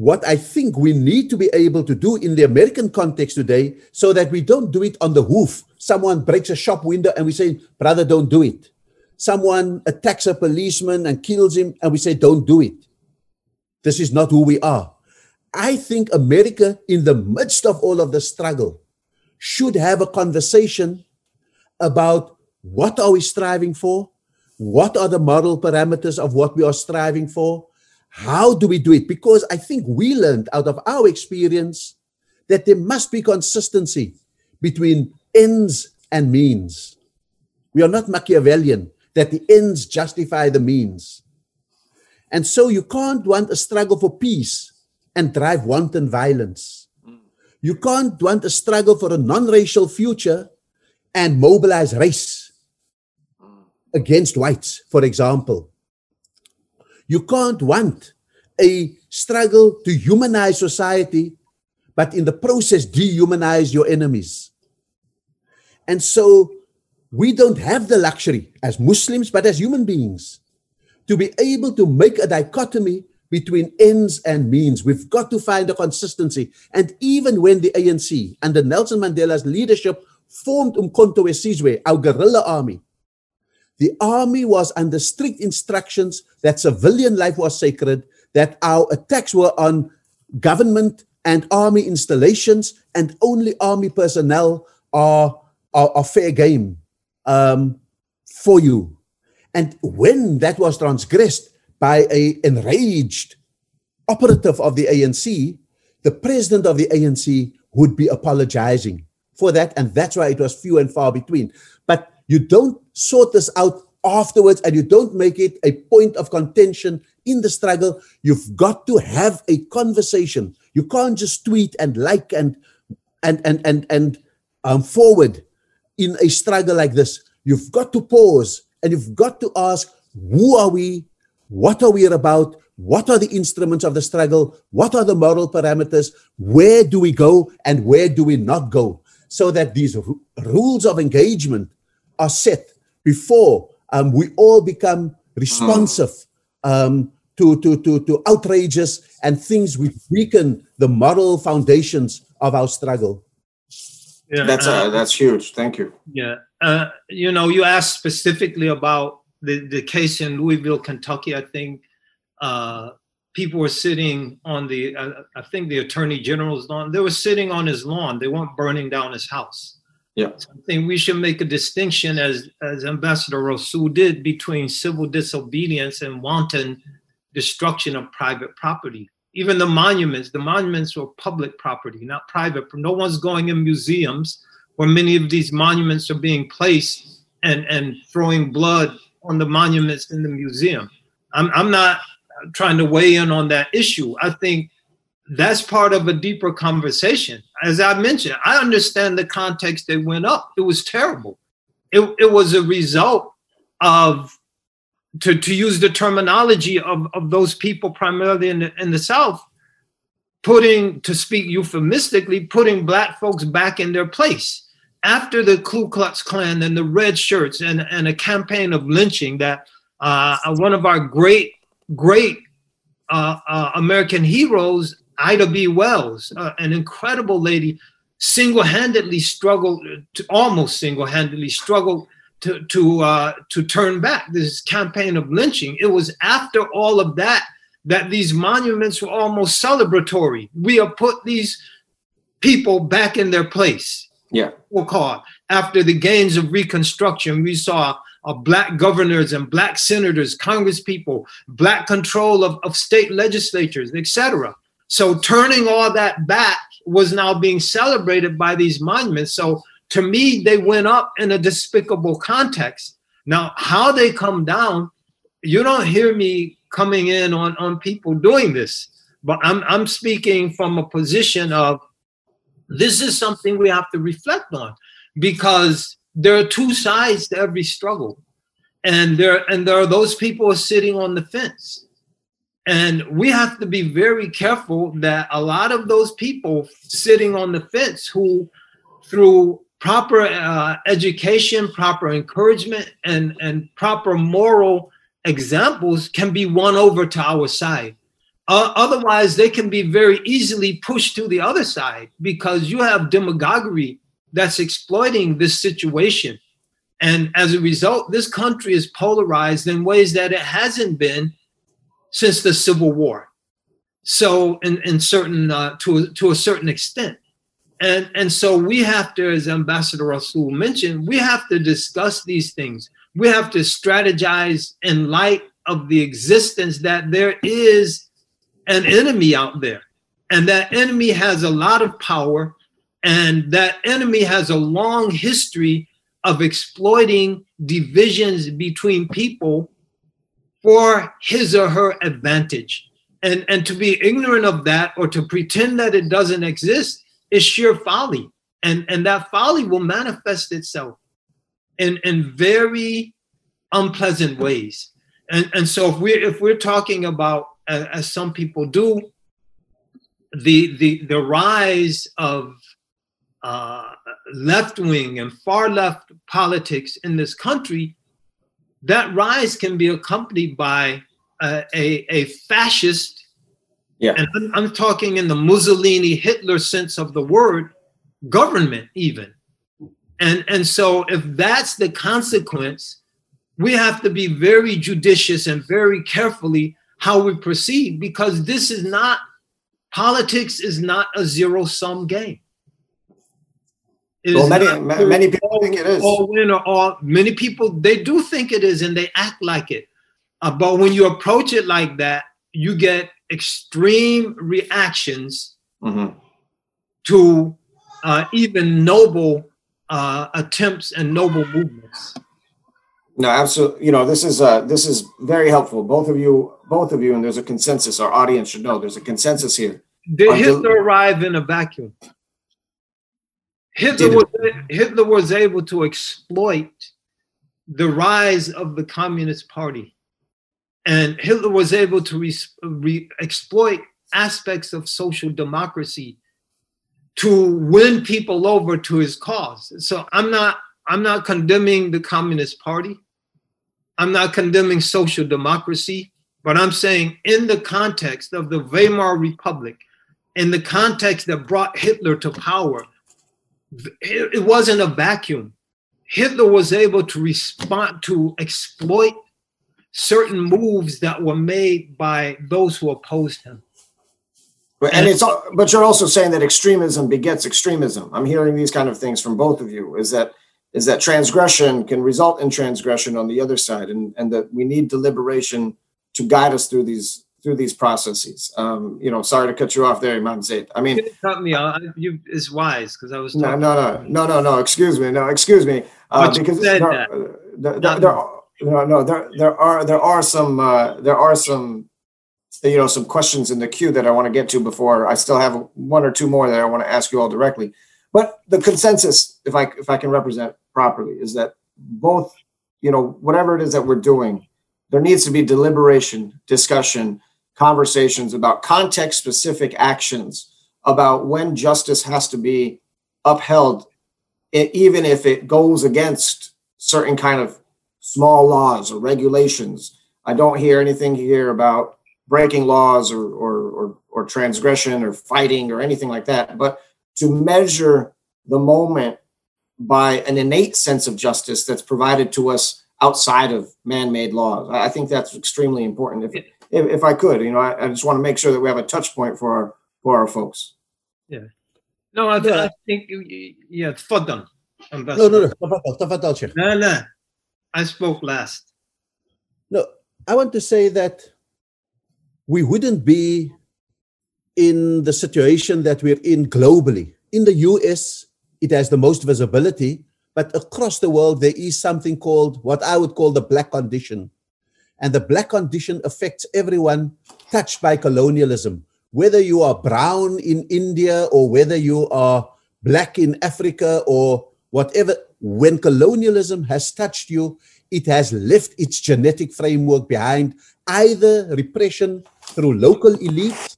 what I think we need to be able to do in the American context today so that we don't do it on the hoof. Someone breaks a shop window and we say, brother, don't do it. Someone attacks a policeman and kills him and we say, don't do it. This is not who we are. I think America, in the midst of all of the struggle, should have a conversation about what are we striving for? What are the moral parameters of what we are striving for? How do we do it? Because I think we learned out of our experience that there must be consistency between ends and means. We are not Machiavellian, that the ends justify the means. And so you can't want a struggle for peace and drive wanton violence. You can't want a struggle for a non racial future and mobilize race against whites, for example. You can't want a struggle to humanize society, but in the process, dehumanize your enemies. And so we don't have the luxury as Muslims, but as human beings, to be able to make a dichotomy between ends and means. We've got to find a consistency. And even when the ANC, under Nelson Mandela's leadership, formed Umkhonto we our guerrilla army, the army was under strict instructions that civilian life was sacred, that our attacks were on government and army installations, and only army personnel are, are, are fair game um, for you. And when that was transgressed by a enraged operative of the ANC, the president of the ANC would be apologizing for that. And that's why it was few and far between. You don't sort this out afterwards and you don't make it a point of contention in the struggle. You've got to have a conversation. You can't just tweet and like and and and and and um, forward in a struggle like this. You've got to pause and you've got to ask, who are we? What are we about? What are the instruments of the struggle? What are the moral parameters? Where do we go and where do we not go? So that these r- rules of engagement are set before um, we all become responsive um, to, to, to, to outrages and things which weaken the moral foundations of our struggle. Yeah, that's uh, uh, that's huge. Thank you. Yeah, uh, you know, you asked specifically about the, the case in Louisville, Kentucky. I think uh, people were sitting on the, uh, I think the attorney general's lawn. They were sitting on his lawn. They weren't burning down his house. Yeah. So I think we should make a distinction, as as Ambassador Rasool did, between civil disobedience and wanton destruction of private property. Even the monuments, the monuments were public property, not private. No one's going in museums where many of these monuments are being placed and, and throwing blood on the monuments in the museum. I'm, I'm not trying to weigh in on that issue. I think that's part of a deeper conversation. As I mentioned, I understand the context they went up. It was terrible. It, it was a result of, to, to use the terminology of, of those people primarily in the, in the South, putting, to speak euphemistically, putting Black folks back in their place after the Ku Klux Klan and the red shirts and, and a campaign of lynching that uh, one of our great, great uh, uh, American heroes, Ida B. Wells, uh, an incredible lady, single-handedly struggled, to, almost single-handedly struggled to to uh, to turn back this campaign of lynching. It was after all of that that these monuments were almost celebratory. We have put these people back in their place yeah. We'll call after the gains of Reconstruction, we saw uh, black governors and black senators, congresspeople, black control of, of state legislatures, etc. So turning all that back was now being celebrated by these monuments. So to me, they went up in a despicable context. Now, how they come down, you don't hear me coming in on, on people doing this, but I'm, I'm speaking from a position of this is something we have to reflect on because there are two sides to every struggle. And there and there are those people sitting on the fence. And we have to be very careful that a lot of those people sitting on the fence who through proper uh, education, proper encouragement, and, and proper moral examples can be won over to our side. Uh, otherwise, they can be very easily pushed to the other side because you have demagoguery that's exploiting this situation. And as a result, this country is polarized in ways that it hasn't been since the Civil War. So, in, in certain uh, to to a certain extent, and and so we have to, as Ambassador Rasool mentioned, we have to discuss these things. We have to strategize in light of the existence that there is an enemy out there. And that enemy has a lot of power. And that enemy has a long history of exploiting divisions between people for his or her advantage. And, and to be ignorant of that or to pretend that it doesn't exist is sheer folly. and and that folly will manifest itself in in very unpleasant ways and and so if we're if we're talking about as, some people do the the the rise of uh, left wing and far left politics in this country, that rise can be accompanied by a, a, a fascist, Yeah. and I'm, I'm talking in the Mussolini Hitler sense of the word, government even. And, and so if that's the consequence, we have to be very judicious and very carefully how we proceed because this is not politics is not a zero sum game. Well, many many people think it is. all win or all many people they do think it is and they act like it Uh, but when you approach it like that you get extreme reactions Mhm. to uh, even noble uh, attempts and noble movements No, absolutely. You know, this is uh this is very helpful. Both of you, both of you, and there's a consensus. Our audience should know there's a consensus here. did hitler arrive in a vacuum hitler was, hitler was able to exploit the rise of the communist party. And hitler was able to re, re, exploit aspects of social democracy to win people over to his cause. So i'm not i'm not condemning the communist party. I'm not condemning social democracy. But i'm saying in the context of the weimar republic in the context that brought hitler to power it it wasn't a vacuum hitler was able to respond to exploit certain moves that were made by those who opposed him But and it's but you're also saying that extremism begets extremism. I'm hearing these kind of things from both of you. Is that is that transgression can result in transgression on the other side, and and that we need deliberation to guide us through these through these processes. Um, you know, sorry to cut you off there, Imam Zaid. I mean, cut me off. You is wise because I was no, no, no, no, no, no. Excuse me, no, excuse me. Uh, because there, there, there, there are, no, no, there, there are there are some uh, there are some you know some questions in the queue that I want to get to before I still have one or two more that I want to ask you all directly. But the consensus, if I if I can represent properly, is that both you know whatever it is that we're doing, there needs to be deliberation, discussion, conversations about context specific actions about when justice has to be upheld, even if it goes against certain kind of small laws or regulations. I don't hear anything here about breaking laws or, or, or, or transgression or fighting or anything like that, but to measure the moment by an innate sense of justice that's provided to us outside of man-made laws. I think that's extremely important. If, if, if I could, you know, I, I just want to make sure that we have a touch point for our, for our folks. No, I, Yeah. I think you- yeah, تفضل. No, no, no. تفضل, تفضل, Sheikh. No, no. I spoke last. No, I want to say that we wouldn't be in the situation that we're in globally. In the US, it has the most visibility, but across the world, there is something called what I would call the black condition. and the black condition affects everyone touched by colonialism, whether you are brown in India or whether you are black in Africa or whatever. When colonialism has touched you, it has left its genetic framework behind either repression through local elites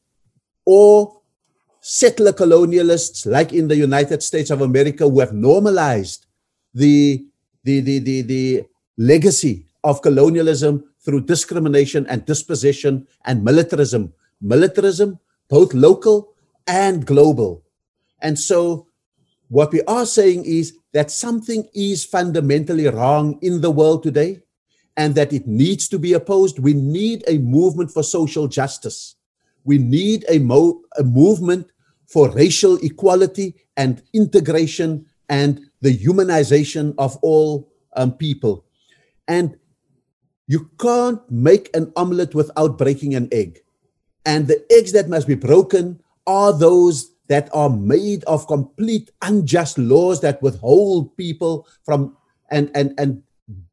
or settler colonialists like in the United States of America who have normalized the, the, the, the, the legacy of colonialism through discrimination and dispossession and militarism. Militarism, both local and global. And so what we are saying is that something is fundamentally wrong in the world today and that it needs to be opposed. We need a movement for social justice. We need a, mo- a movement for racial equality and integration and the humanization of all um, people. And you can't make an omelette without breaking an egg. And the eggs that must be broken are those that are made of complete unjust laws that withhold people from and and and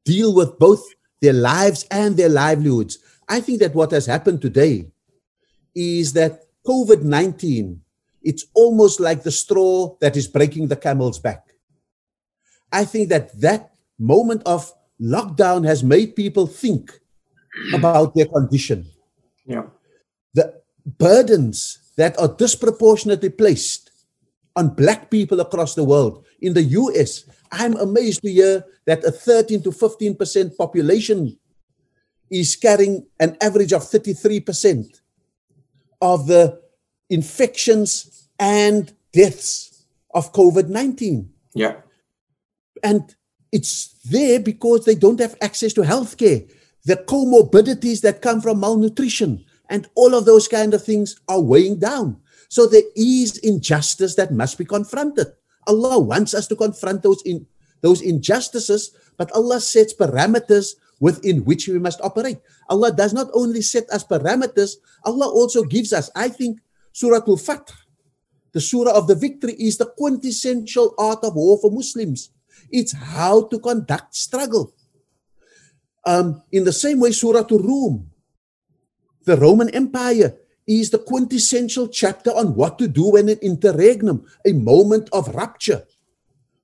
deal with both their lives and their livelihoods. I think that what has happened today is that COVID 19 it's almost like the straw that is breaking the camel's back. I think that that moment of lockdown has made people think hmm. about their condition. Yeah. The burdens that are disproportionately placed on black people across the world. In the US, I'm amazed to hear that a 13 to 15% population is carrying an average of 33% of the infections and deaths of COVID 19. Yeah. And it's there because they don't have access to healthcare. The comorbidities that come from malnutrition and all of those kind of things are weighing down. So there is injustice that must be confronted. Allah wants us to confront those in those injustices, but Allah sets parameters within which we must operate. Allah does not only set us parameters, Allah also gives us, I think, Surah Al-Fath, the surah of the victory, is the quintessential art of war for Muslims. It's how to conduct struggle. Um, in the same way, Surah Al-Rum, the Roman Empire, is the quintessential chapter on what to do when an interregnum, a moment of rupture,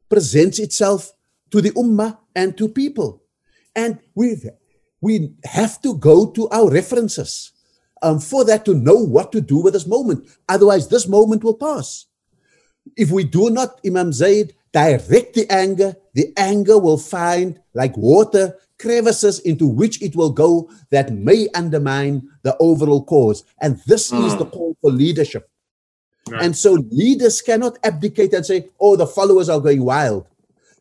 presents itself to the ummah and to people. And we we have to go to our references um, for that to know what to do with this moment. Otherwise, this moment will pass. If we do not, Imam Zaid, direct the anger, the anger will find, like water, crevices into which it will go that may undermine the overall cause. And this mm. is hmm. the call for leadership. Right. And so leaders cannot abdicate and say, oh, the followers are going wild.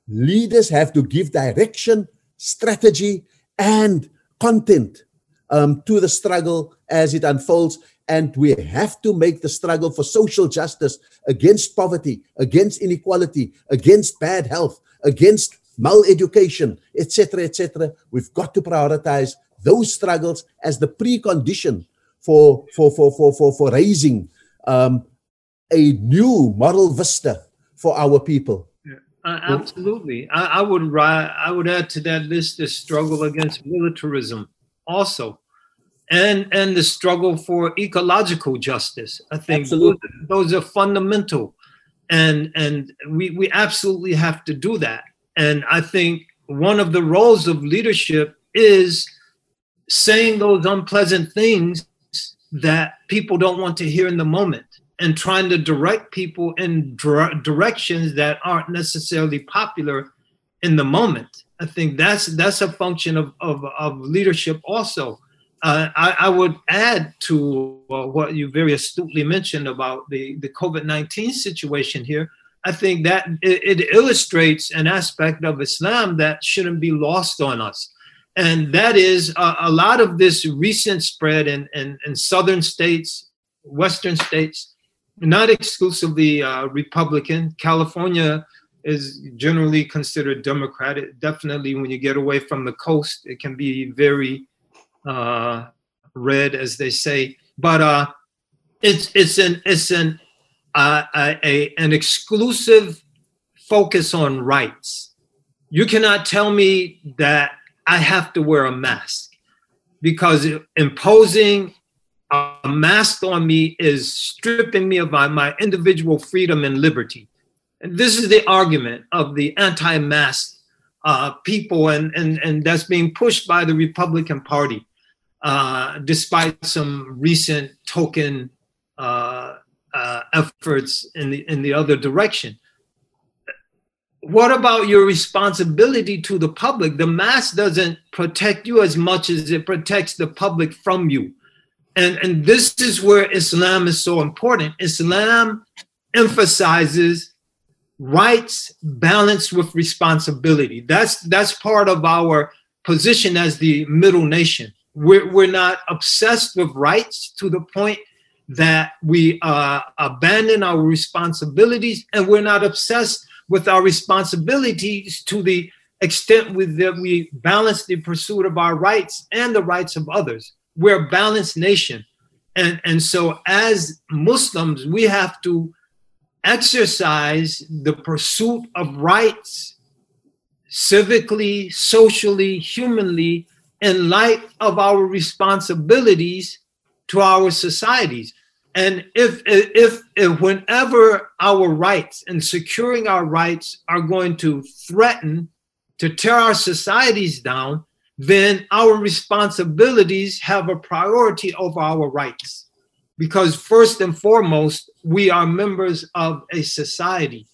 Leaders have to give direction, strategy, and content um, to the struggle as it unfolds. And we have to make the struggle for social justice against poverty, against inequality, against bad health, against maleducation, etc., etc. We've got to prioritize those struggles as the precondition for for for for for, for raising um, a new moral vista for our people. Uh, absolutely, I, I, would I would add to that list the struggle against militarism also. And, and the struggle for ecological justice. I think those, those are fundamental and and we we absolutely have to do that and I think one of the roles of leadership is saying those unpleasant things that people don't want to hear in the moment and trying to direct people in dire- directions that aren't necessarily popular in the moment. I think that's that's a function of of, of leadership also. Uh, I, I, would add to uh, what you very astutely mentioned about the, the COVID 19 situation here. I think that it, it illustrates an aspect of Islam that shouldn't be lost on us. And that is a, a lot of this recent spread in, in, in, southern states, western states, not exclusively uh, Republican. California is generally considered Democratic. Definitely, when you get away from the coast, it can be very uh, red, as they say. But uh, it's it's an it's an uh, a, an exclusive focus on rights. You cannot tell me that I have to wear a mask because imposing a mask on me is stripping me of my, my individual freedom and liberty. And this is the argument of the anti mask uh, people, and, and, and that's being pushed by the Republican Party, uh, despite some recent token uh, uh, efforts in the in the other direction. What about your responsibility to the public? The mask doesn't protect you as much as it protects the public from you. And, and this is where Islam is so important. Islam emphasizes rights balanced with responsibility. That's that's part of our position as the middle nation. We're, we're not obsessed with rights to the point that we uh, abandon our responsibilities and we're not obsessed with our responsibilities to the extent with that we balance the pursuit of our rights and the rights of others. We're a balanced nation. And, and so as Muslims, we have to exercise the pursuit of rights civically, socially, humanly, in light of our responsibilities to our societies. And if, if, if whenever our rights and securing our rights are going to threaten to tear our societies down, then our responsibilities have a priority over our rights. Because first and foremost, we are members of a society.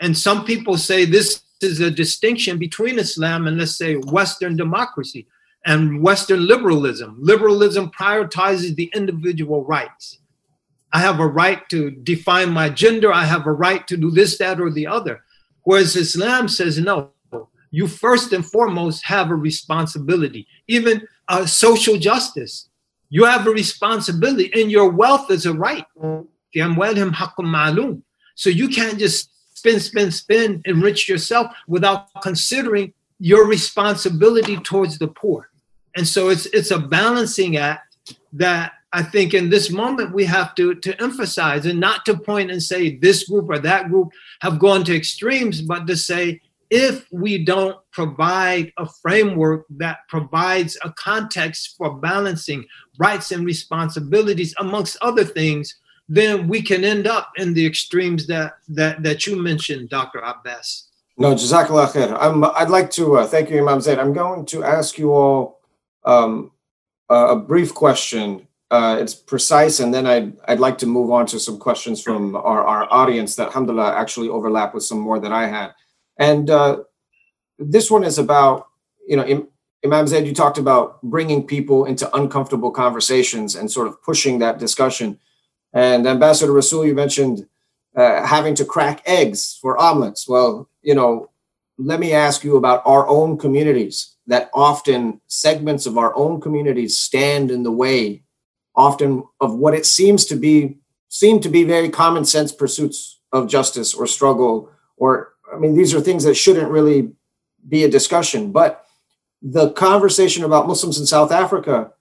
And some people say this is a distinction between Islam and, let's say, Western democracy and Western liberalism. Liberalism prioritizes the individual rights. I have a right to define my gender. I have a right to do this, that, or the other. Whereas Islam says, no, you first and foremost have a responsibility, even uh, social justice. You have a responsibility, and your wealth is a right. So you can't just spend, spend, spend, enrich yourself without considering your responsibility towards the poor. And so it's it's a balancing act that I think in this moment we have to, to emphasize and not to point and say this group or that group have gone to extremes, but to say if we don't provide a framework that provides a context for balancing rights and responsibilities amongst other things, then we can end up in the extremes that that that you mentioned, Dr. Abbas. No, Jazakallah khair. I'm, I'd like to uh, thank you, Imam Zaid. I'm going to ask you all um, a brief question uh, it's precise, and then I'd, I'd like to move on to some questions from our, our audience that, alhamdulillah, actually overlap with some more that I had. And uh, this one is about, you know, Im- Imam Zaid, you talked about bringing people into uncomfortable conversations and sort of pushing that discussion. And Ambassador Rasool, you mentioned uh, having to crack eggs for omelets. Well, you know, let me ask you about our own communities that often segments of our own communities stand in the way often of what it seems to be seem to be very common sense pursuits of justice or struggle or i mean these are things that shouldn't really be a discussion. But the conversation about muslims in south africa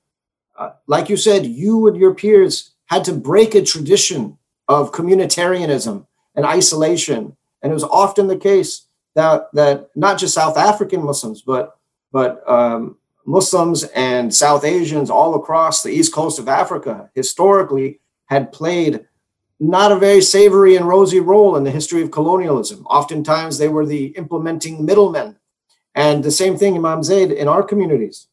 uh, like you said you and your peers had to break a tradition of communitarianism and isolation. And it was often the case that that not just south african muslims but but um, Muslims and South Asians all across the east coast of Africa historically had played not a very savory and rosy role in the history of colonialism. Oftentimes, they were the implementing middlemen. And the same thing, Imam Zaid, in our communities.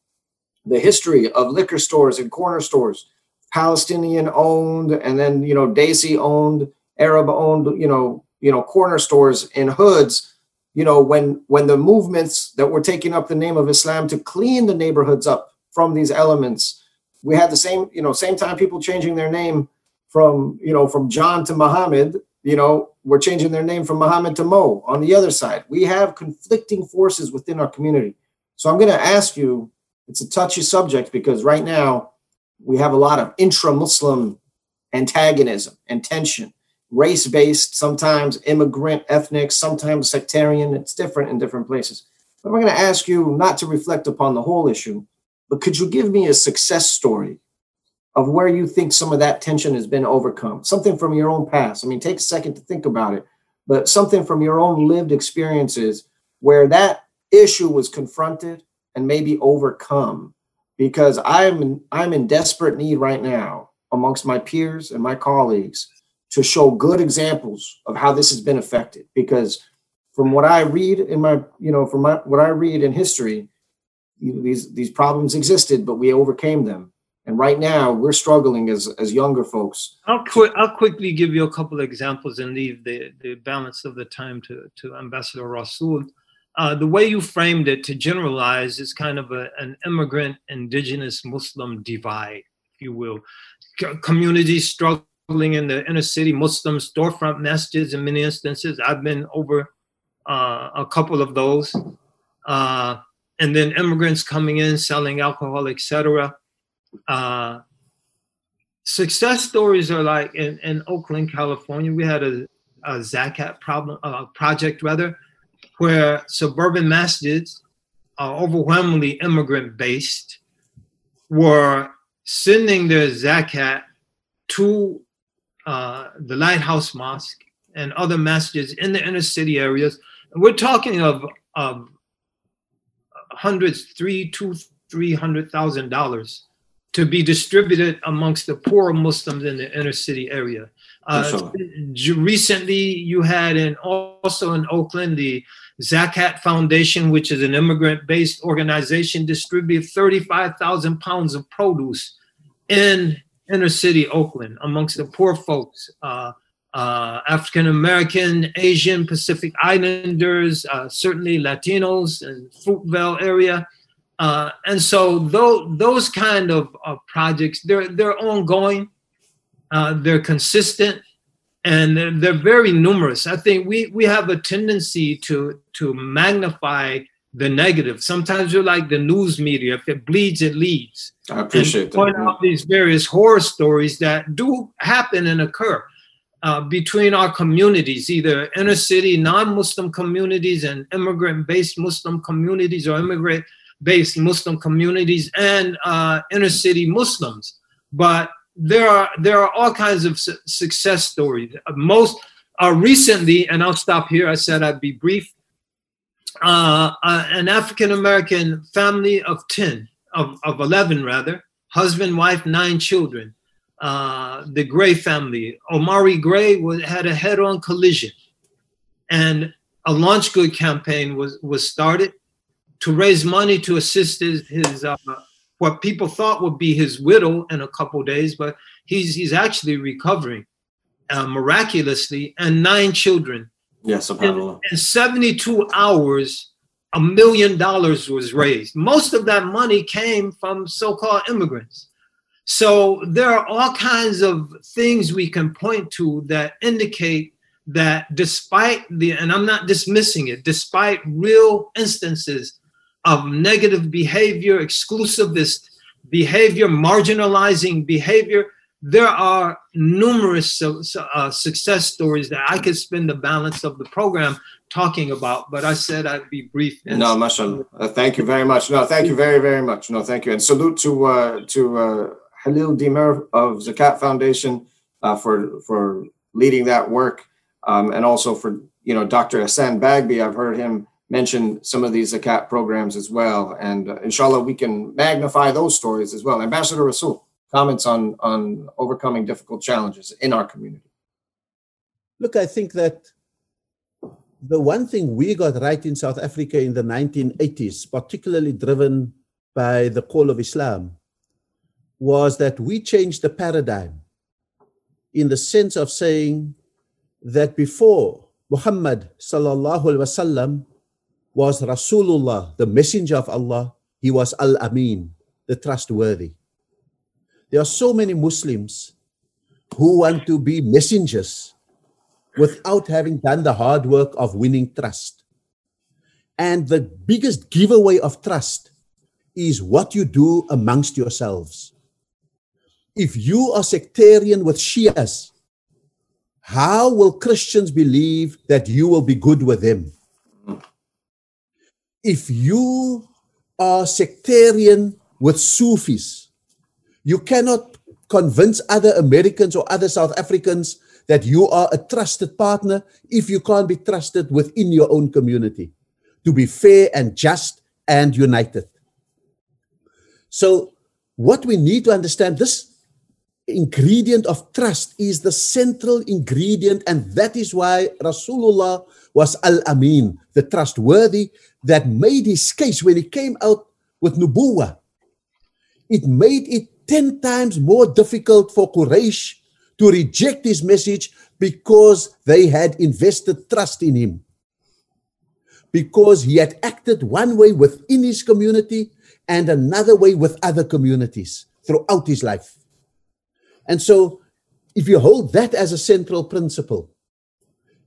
The history of liquor stores and corner stores, Palestinian owned, and then you know Desi owned, Arab owned, you know, you know corner stores in hoods you know, when when the movements that were taking up the name of Islam to clean the neighborhoods up from these elements, we had the same, you know, same time people changing their name from, you know, from John to Muhammad, you know, we're changing their name from Muhammad to Mo on the other side. We have conflicting forces within our community. So I'm going to ask you, it's a touchy subject because right now we have a lot of intra-Muslim antagonism and tension race based, sometimes immigrant, ethnic, sometimes sectarian. It's different in different places. But I'm going to ask you not to reflect upon the whole issue, but could you give me a success story of where you think some of that tension has been overcome? Something from your own past. I mean, take a second to think about it, but something from your own lived experiences where that issue was confronted and maybe overcome. Because I'm I'm in desperate need right now amongst my peers and my colleagues to show good examples of how this has been affected. Because from what i read in my you know from my, what i read in history these these problems existed but we overcame them. And right now we're struggling as as younger folks. I'll i'll quickly give you a couple of examples and leave the the balance of the time to to ambassador rasool uh, the way you framed it to generalize is kind of a, an immigrant indigenous muslim divide if you will. C- communities struggle in the inner city Muslim storefront masjids in many instances. I've been over uh, a couple of those. Uh, and then immigrants coming in, selling alcohol, etc. Uh, success stories are like in, in Oakland, California, we had a, a Zakat problem, uh, project rather, where suburban masjids, uh, overwhelmingly immigrant based, were sending their Zakat to uh, the Lighthouse Mosque and other masjids in the inner city areas. We're talking of, of hundreds, three, two, three hundred thousand dollars to be distributed amongst the poor Muslims in the inner city area. Uh, recently, you had in also in Oakland the Zakat Foundation, which is an immigrant-based organization, distribute 35,000 pounds of produce in inner city Oakland amongst the poor folks, uh, uh, African American, Asian, Pacific Islanders, uh, certainly Latinos and Fruitvale area. Uh, and so those, those kind of uh, projects, they're, they're ongoing, uh, they're consistent, and they're, they're very numerous. I think we, we have a tendency to, to magnify the negative. Sometimes you're like the news media. If it bleeds, it leads I appreciate and point that. out these various horror stories that do happen and occur uh, between our communities, either inner city non-Muslim communities and immigrant-based Muslim communities or immigrant-based Muslim communities and uh, inner city Muslims. But there are there are all kinds of su- success stories. Most uh, recently, and I'll stop here. I said I'd be brief. Uh, uh, an African American family of ten of, of 11 rather, husband, wife, nine children. Uh, the Gray family, Omari Gray was, had a head-on collision and a LaunchGood campaign was, was started to raise money to assist his, his uh, what people thought would be his widow in a couple days, but he's, he's actually recovering uh, miraculously and nine children Yes, in, subhanAllah. in 72 hours, a million dollars was raised. Most of that money came from so called immigrants. So there are all kinds of things we can point to that indicate that despite the, and I'm not dismissing it, despite real instances of negative behavior, exclusivist behavior, marginalizing behavior, there are numerous su- uh, success stories that I could spend the balance of the program talking about, but I said I'd be brief. and- No, mashallah. Uh, thank you very much. No, thank you very, very much. No, thank you. And salute to uh, to uh, Halil Demir of Zakat Foundation uh, for for leading that work, um, and also for you know Dr. Ihsan Bagby. I've heard him mention some of these Zakat programs as well, and uh, inshallah we can magnify those stories as well. Ambassador Rasool comments on on overcoming difficult challenges in our community. Look, I think that the one thing we got right in South Africa in the 1980s, particularly driven by the call of Islam, was that we changed the paradigm in the sense of saying that before Muhammad sallallahu alaihi wasallam was Rasulullah, the messenger of Allah, he was Al Amin, the trustworthy. There are so many Muslims who want to be messengers without having done the hard work of winning trust. And the biggest giveaway of trust is what you do amongst yourselves. If you are sectarian with Shias, how will Christians believe that you will be good with them? If you are sectarian with Sufis, you cannot convince other Americans or other South Africans that you are a trusted partner if you can't be trusted within your own community to be fair and just and united. So, what we need to understand this ingredient of trust is the central ingredient, and that is why Rasulullah was Al Amin, the trustworthy, that made his case when he came out with Nubuwa. It made it 10 times more difficult for Quraysh to reject his message because they had invested trust in him. Because he had acted one way within his community and another way with other communities throughout his life. And so, if you hold that as a central principle,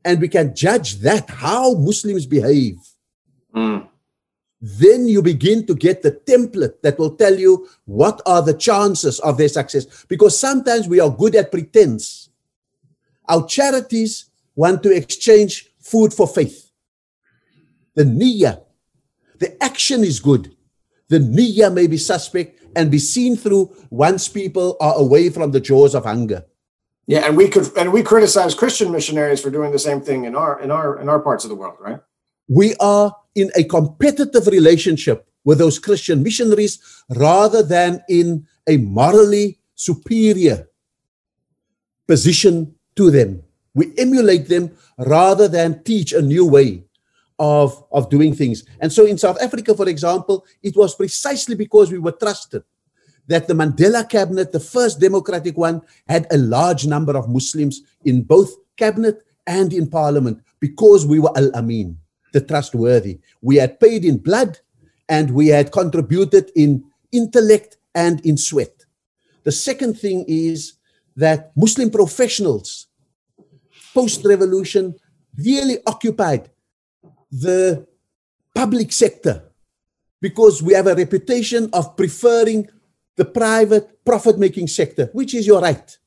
and we can judge that, how Muslims behave, Mm. Then you begin to get the template that will tell you what are the chances of their success. Because sometimes we are good at pretense. Our charities want to exchange food for faith. The niyyah, the action is good. The niyyah may be suspect and be seen through once people are away from the jaws of hunger. Yeah, and we could and we criticize Christian missionaries for doing the same thing in our in our in our parts of the world, right? We are in a competitive relationship with those Christian missionaries rather than in a morally superior position to them. We emulate them rather than teach a new way of, of doing things. And so in South Africa, for example, it was precisely because we were trusted that the Mandela cabinet, the first democratic one, had a large number of Muslims in both cabinet and in parliament because we were Al Amin, the trustworthy. We had paid in blood and we had contributed in intellect and in sweat. The second thing is that Muslim professionals post revolution really occupied the public sector because we have a reputation of preferring the private profit making sector, which is your right.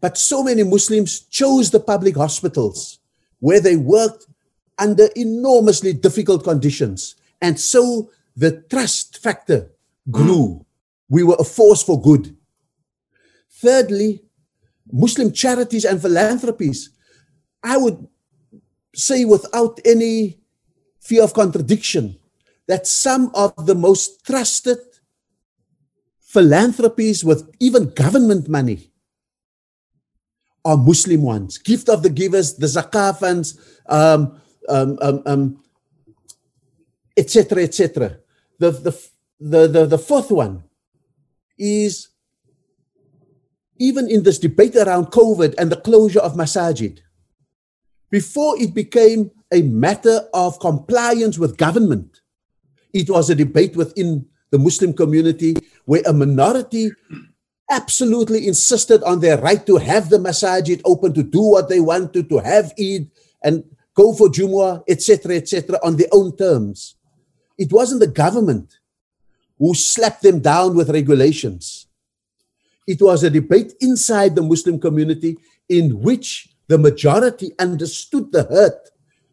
But so many Muslims chose the public hospitals where they worked under enormously difficult conditions. And so the trust factor grew. We were a force for good. Thirdly, Muslim charities and philanthropies, I would say without any fear of contradiction that some of the most trusted philanthropies with even government money are Muslim ones. Gift of the givers, the zakah funds, um, um, um, um, etc., etc. The, the, the, the, the fourth one is even in this debate around COVID and the closure of masajid, before it became a matter of compliance with government, it was a debate within the Muslim community where a minority absolutely insisted on their right to have the masajid open, to do what they wanted, to have Eid and go for Jumu'ah, etc., etc., on their own terms. It wasn't the government who slapped them down with regulations. It was a debate inside the Muslim community in which the majority understood the hurt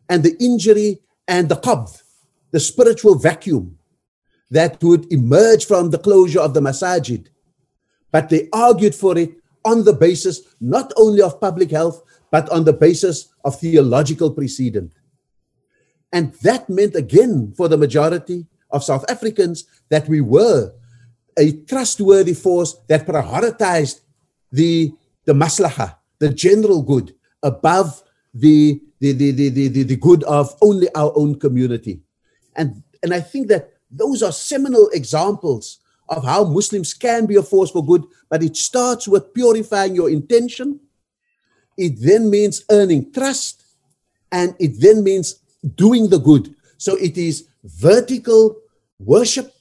and the injury and the qabd, the spiritual vacuum that would emerge from the closure of the masajid. But they argued for it on the basis not only of public health, but on the basis of theological precedent. And that meant again for the majority of South Africans that we were a trustworthy force that prioritized the, the maslaha, the general good, above the, the, the, the, the, the good of only our own community. And, and I think that those are seminal examples of how Muslims can be a force for good, but it starts with purifying your intention. It then means earning trust, and it then means doing the good. So it is vertical worship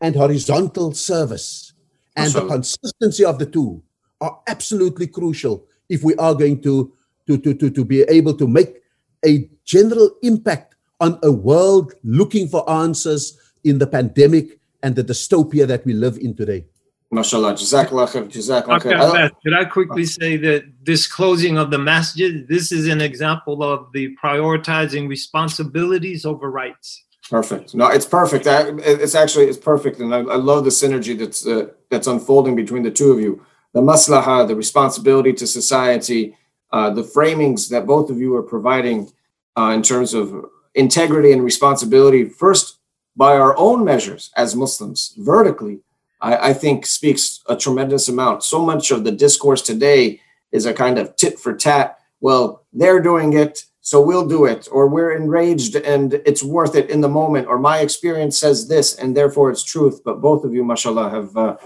and horizontal service. And the consistency of the two are absolutely crucial if we are going to, to, to, to, to be able to make a general impact on a world looking for answers in the pandemic and the dystopia that we live in today. MashaAllah. Jazakallah khair. Jazakallah khair. Could I quickly say that this closing of the masjid, this is an example of the prioritizing responsibilities over rights. Perfect. No, it's perfect. It's actually it's perfect, and I, I love the synergy that's uh, that's unfolding between the two of you. The maslaha, the responsibility to society, uh, the framings that both of you are providing uh, in terms of integrity and responsibility. First, by our own measures as Muslims, vertically, I, I think speaks a tremendous amount. So much of the discourse today is a kind of tit for tat. Well, they're doing it so we'll do it or we're enraged and it's worth it in the moment or my experience says this and therefore it's truth but both of you mashallah have uh,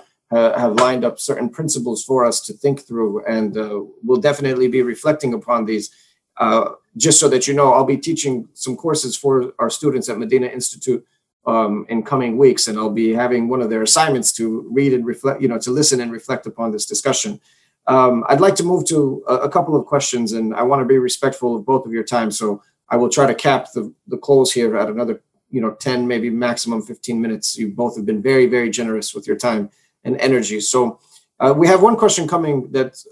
have lined up certain principles for us to think through and uh, we'll definitely be reflecting upon these uh, just so that you know i'll be teaching some courses for our students at medina institute um, in coming weeks and i'll be having one of their assignments to read and reflect you know to listen and reflect upon this discussion um, I'd like to move to a, a, couple of questions, and I want to be respectful of both of your time. So I will try to cap the, the close here at another, you know, 10, maybe maximum 15 minutes. You both have been very, very generous with your time and energy. So uh, we have one question coming that's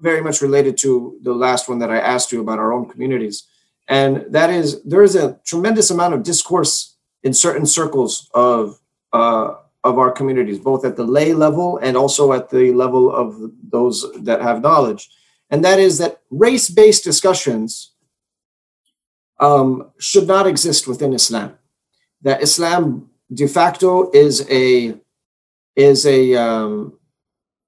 very much related to the last one that I asked you about our own communities. And that is there is a tremendous amount of discourse in certain circles of uh, of our communities, both at the lay level and also at the level of those that have knowledge. And that is that race based discussions um, should not exist within Islam. That Islam de facto is a is a um,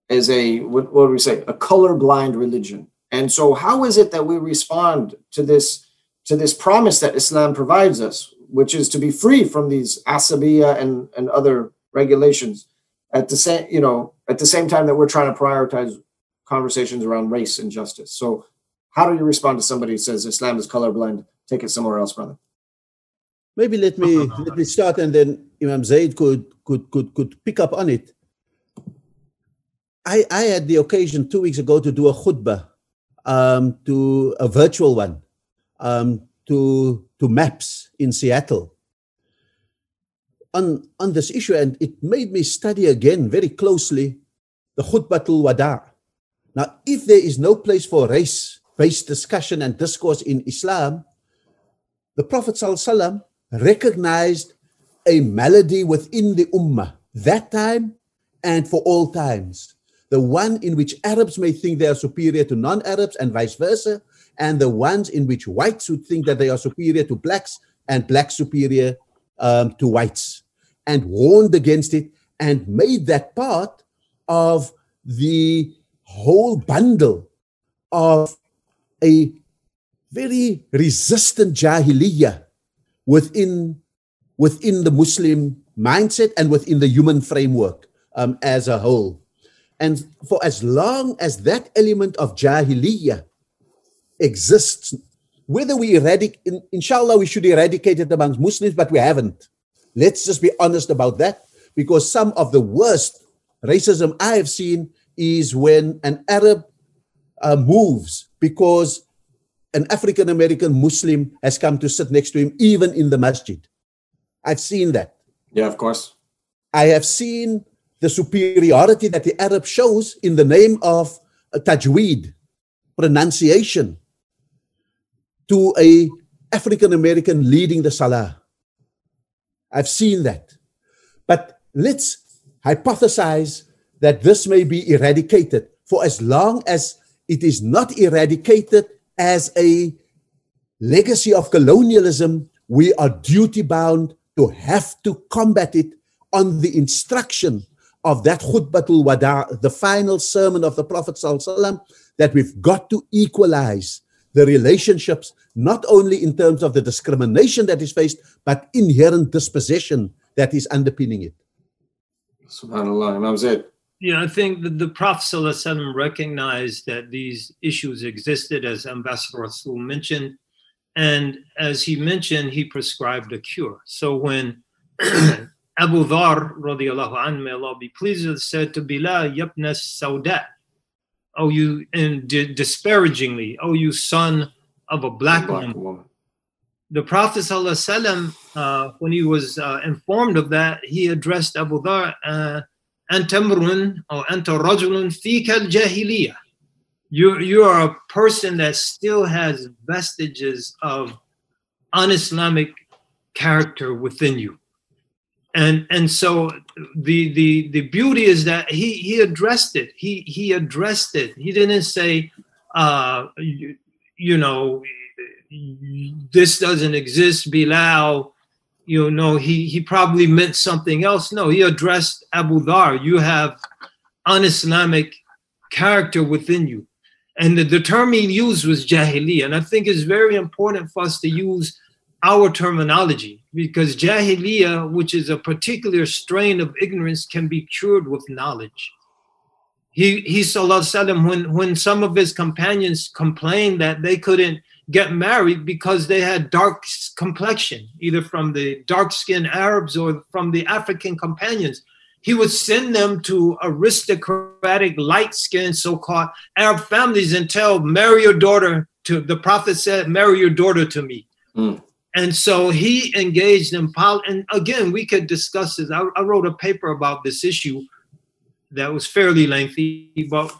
is a what, what do we say a colorblind religion and so how is it that we respond to this to this promise that islam provides us which is to be free from these asabiya and and other regulations at the same you know at the same time that we're trying to prioritize conversations around race and justice. So how do you respond to somebody who says islam is colorblind? Take it somewhere else brother. Maybe let me let me start and then imam zaid could could could could pick up on it. I, I had the occasion two weeks ago to do a khutbah, um, to a virtual one, um, to to MAPS in Seattle on on this issue, and it made me study again very closely the khutbatul wada. Now, if there is no place for race-based discussion and discourse in Islam, the Prophet ﷺ recognized a malady within the ummah that time and for all times the one in which Arabs may think they are superior to non Arabs and vice versa, and the ones in which whites would think that they are superior to blacks and blacks superior um, to whites, and warned against it and made that part of the whole bundle of a very resistant jahiliyyah within within the Muslim mindset and within the human framework um, as a whole. And for as long as that element of jahiliyyah exists, whether we eradicate, inshallah, we should eradicate it amongst Muslims, but we haven't. Let's just be honest about that, because some of the worst racism I have seen is when an Arab uh, moves because an African American Muslim has come to sit next to him, even in the masjid. I've seen that. Yeah, of course. I have seen the superiority that the Arab shows in the name of tajweed, pronunciation, to a African American leading the salah. I've seen that. But let's hypothesize that this may be eradicated for as long as it is not eradicated as a legacy of colonialism, we are duty bound to have to combat it on the instruction of that khutbatul wada, the final sermon of the Prophet that we've got to equalize the relationships, not only in terms of the discrimination that is faced, but inherent disposition that is underpinning it. Subhanallah, Imam Zaid. Yeah, I think that the Prophet ﷺ recognized that these issues existed, as Ambassador Rasool mentioned. And as he mentioned, he prescribed a cure. So when Abu Dhar radiallahu anhu, may Allah be pleased with, said to Bilal, Yabna Sauda, oh you, and disparagingly, oh you son of a black, black woman. woman. The Prophet ﷺ, uh, when he was uh, informed of that, he addressed Abu Dhar, uh, Antamrun or Anta Rajulun fika al You, you are a person that still has vestiges of un-Islamic character within you and and so the the the beauty is that he he addressed it. He he addressed it. He didn't say uh you, you know this doesn't exist bilal you know he he probably meant something else. No he addressed abu dhar. You have un-islamic character within you. And the, the term he used was jahili. and i think it's very important for us to use our terminology because jahiliyyah, which is a particular strain of ignorance, can be cured with knowledge. He, he sallallahu when, when some of his companions complained that they couldn't get married because they had dark complexion, either from the dark skinned Arabs or from the African companions. He would send them to aristocratic, light skinned, so called Arab families and tell, marry your daughter to, the Prophet said, marry your daughter to me. Mm. And so he engaged in pol. And again, we could discuss this. I, I wrote a paper about this issue that was fairly lengthy, but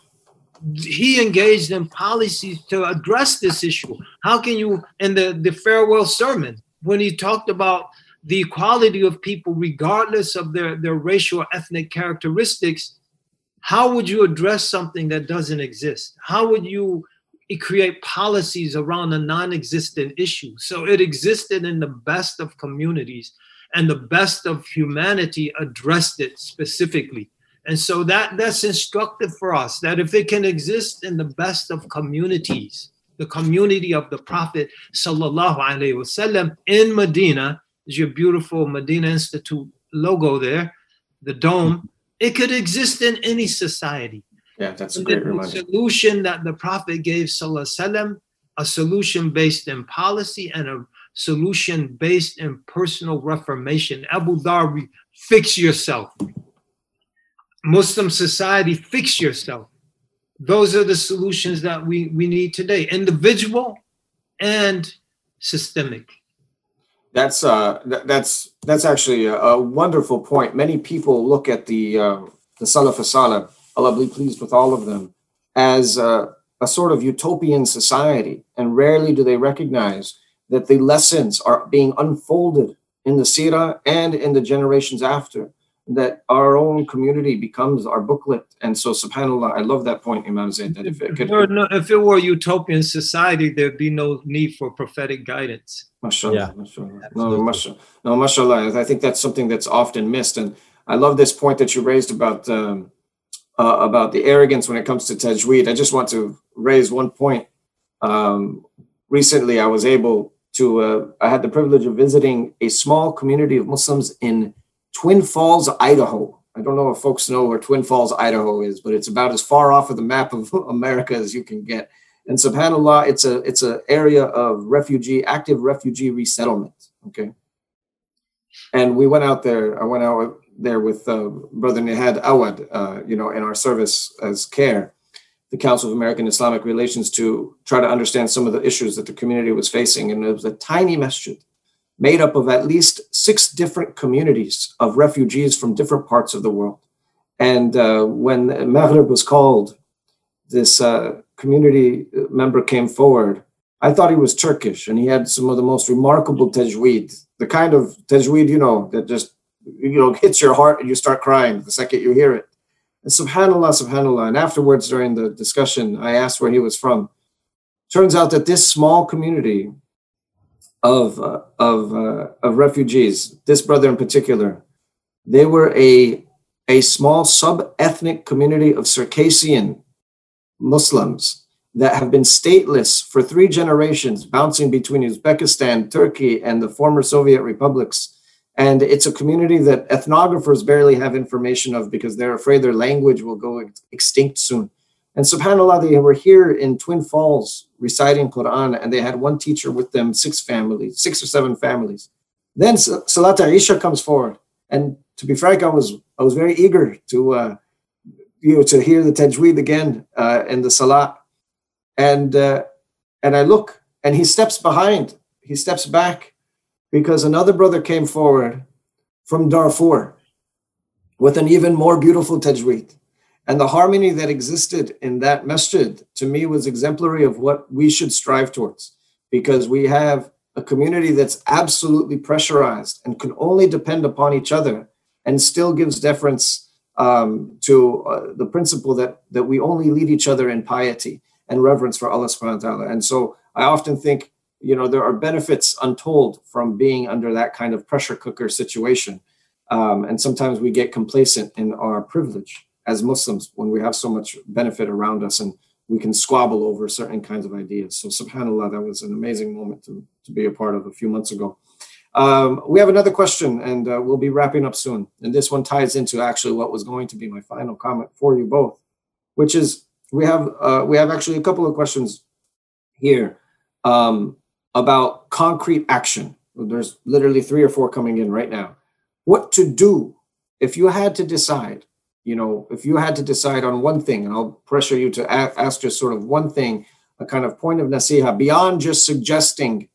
he engaged in policies to address this issue. How can you, in the, the farewell sermon, when he talked about the equality of people, regardless of their, their racial or ethnic characteristics, how would you address something that doesn't exist? How would you create policies around a non-existent issue. So it existed in the best of communities and the best of humanity addressed it specifically. And so that that's instructive for us that if it can exist in the best of communities, the community of the Prophet sallallahu alaihi wasallam in Medina, is your beautiful Medina Institute logo there, the dome. It could exist in any society. Yeah, that's a great the reminder. solution that the Prophet gave, sallallahu alaihi wasallam, a solution based in policy and a solution based in personal reformation. Abu Dhar, fix yourself. Muslim society, fix yourself. Those are the solutions that we, we need today, individual and systemic. That's uh, th- that's that's actually a, a wonderful point. Many people look at the uh, the Salaf Allah be pleased with all of them, as uh, a sort of utopian society, and rarely do they recognize that the lessons are being unfolded in the Sirah and in the generations after. That our own community becomes our booklet, and so Subhanallah, I love that point, Imam Zaid. That if it If, could, there were no- if it were a utopian society, there'd be no need for prophetic guidance. Yeah, Mashallah, mashallah. No, absolutely. mashallah. No, mashallah. I think that's something that's often missed. And I love this point that you raised about um, uh, about the arrogance when it comes to tajweed. I just want to raise one point. Um, recently, I was able to, uh, I had the privilege of visiting a small community of Muslims in Twin Falls, Idaho. I don't know if folks know where Twin Falls, Idaho is, but it's about as far off of the map of America as you can get. And subhanallah, it's a it's an area of refugee, active refugee resettlement. Okay. And we went out there. I went out there with uh, Brother Nihad Awad, uh, you know, in our service as CARE, the Council of American Islamic Relations, to try to understand some of the issues that the community was facing. And it was a tiny masjid made up of at least six different communities of refugees from different parts of the world. And uh, when Maghrib was called, this uh, community member came forward. I thought he was Turkish, and he had some of the most remarkable tajweed, the kind of tajweed, you know, that just you know hits your heart and you start crying the second you hear it. And subhanallah, subhanallah. And afterwards, during the discussion, I asked where he was from. Turns out that this small community of uh, of uh, of refugees, this brother in particular, they were a a small sub-ethnic community of Circassian Muslims that have been stateless for three generations, bouncing between Uzbekistan, Turkey, and the former Soviet republics. And it's a community that ethnographers barely have information of because they're afraid their language will go ex- extinct soon. And subhanAllah, they were here in Twin Falls reciting Quran, and they had one teacher with them, six families, six or seven families. Then Salat Isha comes forward. And to be frank, I was I was very eager to uh, you know to hear the tajweed again uh, in the salat and uh, and I look and he steps behind he steps back because another brother came forward from Darfur with an even more beautiful tajweed and the harmony that existed in that masjid to me was exemplary of what we should strive towards because we have a community that's absolutely pressurized and can only depend upon each other and still gives deference um, to uh, the principle that that we only lead each other in piety and reverence for Allah subhanahu wa ta'ala. And so I often think, you know, there are benefits untold from being under that kind of pressure cooker situation. Um, and sometimes we get complacent in our privilege as Muslims when we have so much benefit around us and we can squabble over certain kinds of ideas. So subhanAllah, that was an amazing moment to, to be a part of a few months ago. Um, we have another question and uh, we'll be wrapping up soon. And this one ties into actually what was going to be my final comment for you both, which is we have uh, we have actually a couple of questions here um, about concrete action. There's literally three or four coming in right now. What to do if you had to decide? You know, if you had to decide on one thing, and I'll pressure you to ask just sort of one thing, a kind of point of nasiha beyond just suggesting,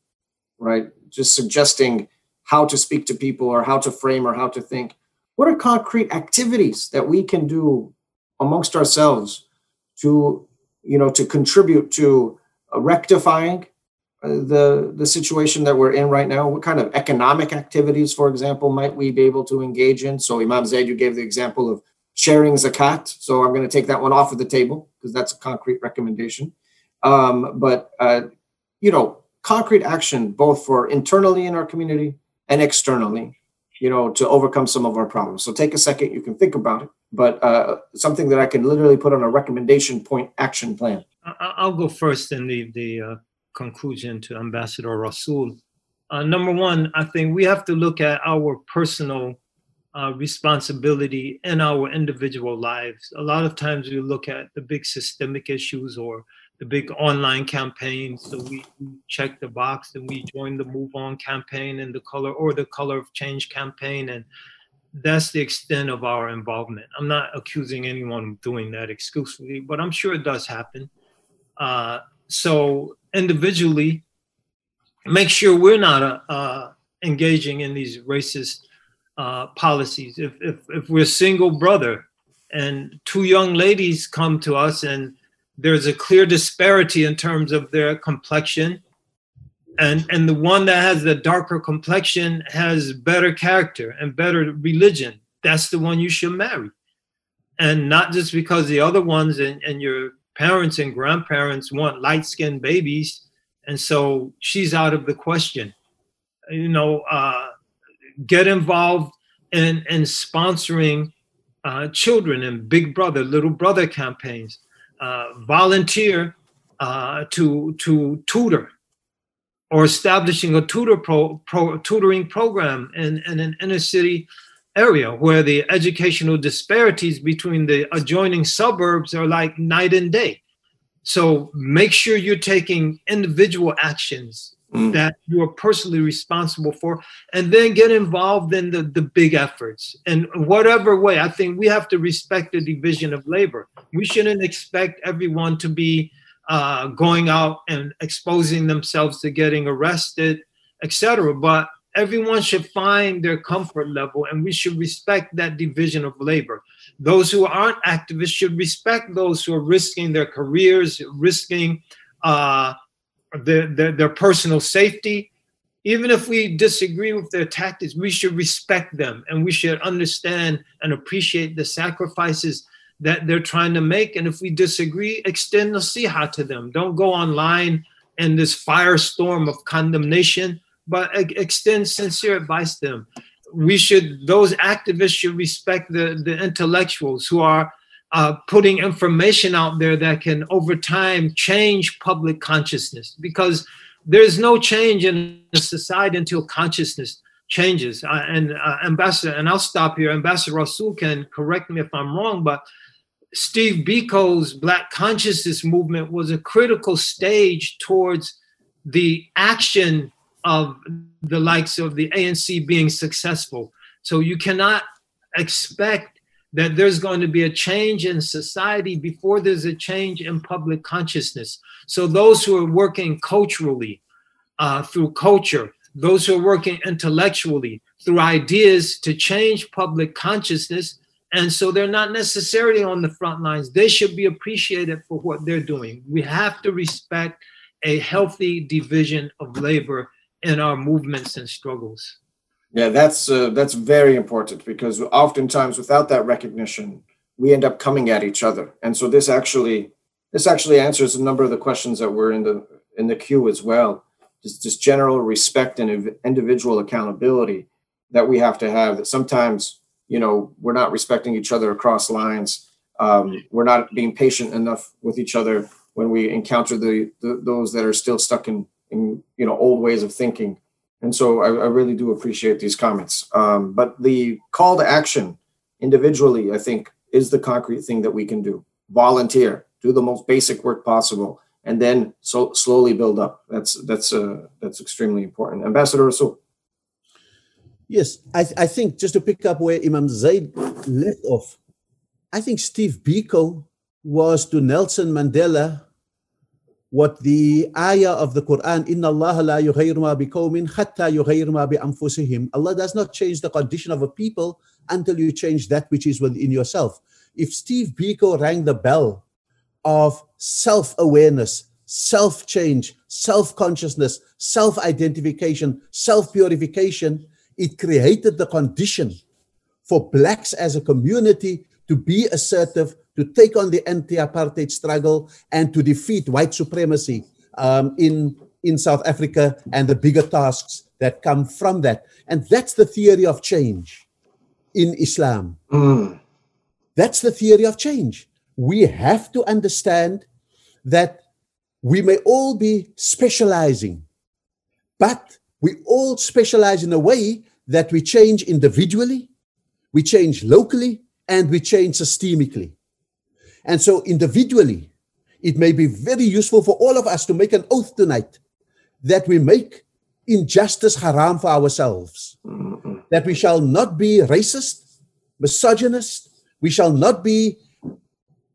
right? Just suggesting how to speak to people or how to frame or how to think. What are concrete activities that we can do amongst ourselves to you know to contribute to rectifying the the situation that we're in right now what kind of economic activities for example might we be able to engage in so imam zaid you gave the example of sharing zakat so i'm going to take that one off of the table because that's a concrete recommendation um, but uh, you know concrete action both for internally in our community and externally you know, to overcome some of our problems. So take a second, you can think about it, but uh, something that I can literally put on a recommendation point action plan. I'll go first and leave the uh, conclusion to Ambassador Rasool. Uh, number one, I think we have to look at our personal uh, responsibility in our individual lives. A lot of times we look at the big systemic issues or the big online campaigns. So we, check the box and we join the MoveOn campaign and the color or the Color of Change campaign. And that's the extent of our involvement. I'm not accusing anyone of doing that exclusively, but I'm sure it does happen. Uh, so individually, make sure we're not uh, engaging in these racist uh, policies. If, if, if we're single brother and two young ladies come to us and there's a clear disparity in terms of their complexion and and the one that has the darker complexion has better character and better religion that's the one you should marry and not just because the other ones and, and your parents and grandparents want light-skinned babies and so she's out of the question. You know uh, get involved in in sponsoring uh, children and big brother little brother campaigns. Uh, volunteer uh, to to tutor or establishing a tutor pro, pro, tutoring program in, in an inner city area where the educational disparities between the adjoining suburbs are like night and day. So make sure you're taking individual actions mm. that you are personally responsible for, and then get involved in the, the big efforts. And whatever way, I think we have to respect the division of labor. We shouldn't expect everyone to be uh, going out and exposing themselves to getting arrested, etc. But everyone should find their comfort level, and we should respect that division of labor. Those who aren't activists should respect those who are risking their careers, risking uh, their, their, their personal safety. Even if we disagree with their tactics, we should respect them and we should understand and appreciate the sacrifices that they're trying to make. And if we disagree, extend nasiha to them. Don't go online in this firestorm of condemnation, but extend sincere advice to them. We should, those activists should respect the, the intellectuals who are uh, putting information out there that can over time change public consciousness because there's no change in society until consciousness changes uh, and uh, ambassador and i'll stop here ambassador rasool can correct me if i'm wrong but steve biko's black consciousness movement was a critical stage towards the action of the likes of the anc being successful so you cannot expect that there's going to be a change in society before there's a change in public consciousness. So those who are working culturally uh, through culture, those who are working intellectually through ideas to change public consciousness, and so they're not necessarily on the front lines. They should be appreciated for what they're doing. We have to respect a healthy division of labor in our movements and struggles. Yeah, that's uh, that's very important because oftentimes without that recognition, we end up coming at each other. And so this actually this actually answers a number of the questions that were in the in the queue as well. Just just general respect and individual accountability that we have to have. That sometimes you know we're not respecting each other across lines. Um, we're not being patient enough with each other when we encounter the, the those that are still stuck in in you know old ways of thinking and so I, I really do appreciate these comments. Um, but the call to action individually, I think, is the concrete thing that we can do. Volunteer, do the most basic work possible, and then so slowly build up. That's that's uh, that's extremely important. Ambassador Rasool. Yes, I, I think just to pick up where Imam Zaid left off, I think Steve Biko was to Nelson Mandela what the ayah of the Quran, Inna Allah la ma biqawmin hatta ma bi anfusihim. Allah does not change the condition of a people until you change that which is within yourself. If Steve Biko rang the bell of self-awareness, self-change, self-consciousness, self-identification, self-purification, it created the condition for blacks as a community to be assertive, to take on the anti-apartheid struggle and to defeat white supremacy um, in, in South Africa and the bigger tasks that come from that. And that's the theory of change in Islam. Mm. That's the theory of change. We have to understand that we may all be specializing, but we all specialize in a way that we change individually, we change locally, and we change systemically. And so, individually, it may be very useful for all of us to make an oath tonight that we make injustice haram for ourselves, that we shall not be racist, misogynist, we shall not be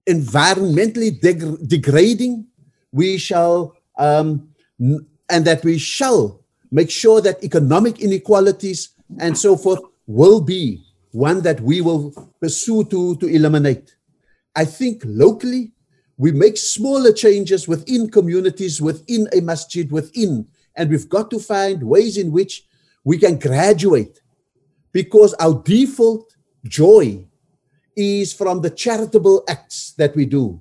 environmentally deg- degrading, we shall, um, n- and that we shall make sure that economic inequalities and so forth will be one that we will pursue to, to eliminate. I think locally, we make smaller changes within communities, within a masjid, within, and we've got to find ways in which we can graduate because our default joy is from the charitable acts that we do.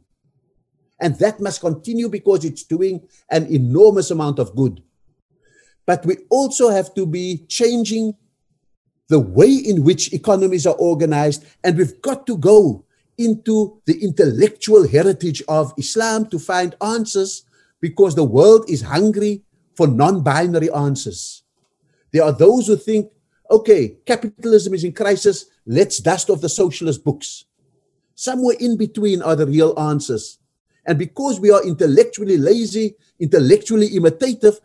And that must continue because it's doing an enormous amount of good. But we also have to be changing the way in which economies are organized, and we've got to go into the intellectual heritage of Islam to find answers because the world is hungry for non binary answers. There are those who think, okay, capitalism is in crisis, let's dust off the socialist books. Somewhere in between are the real answers. And because we are intellectually lazy, intellectually imitative,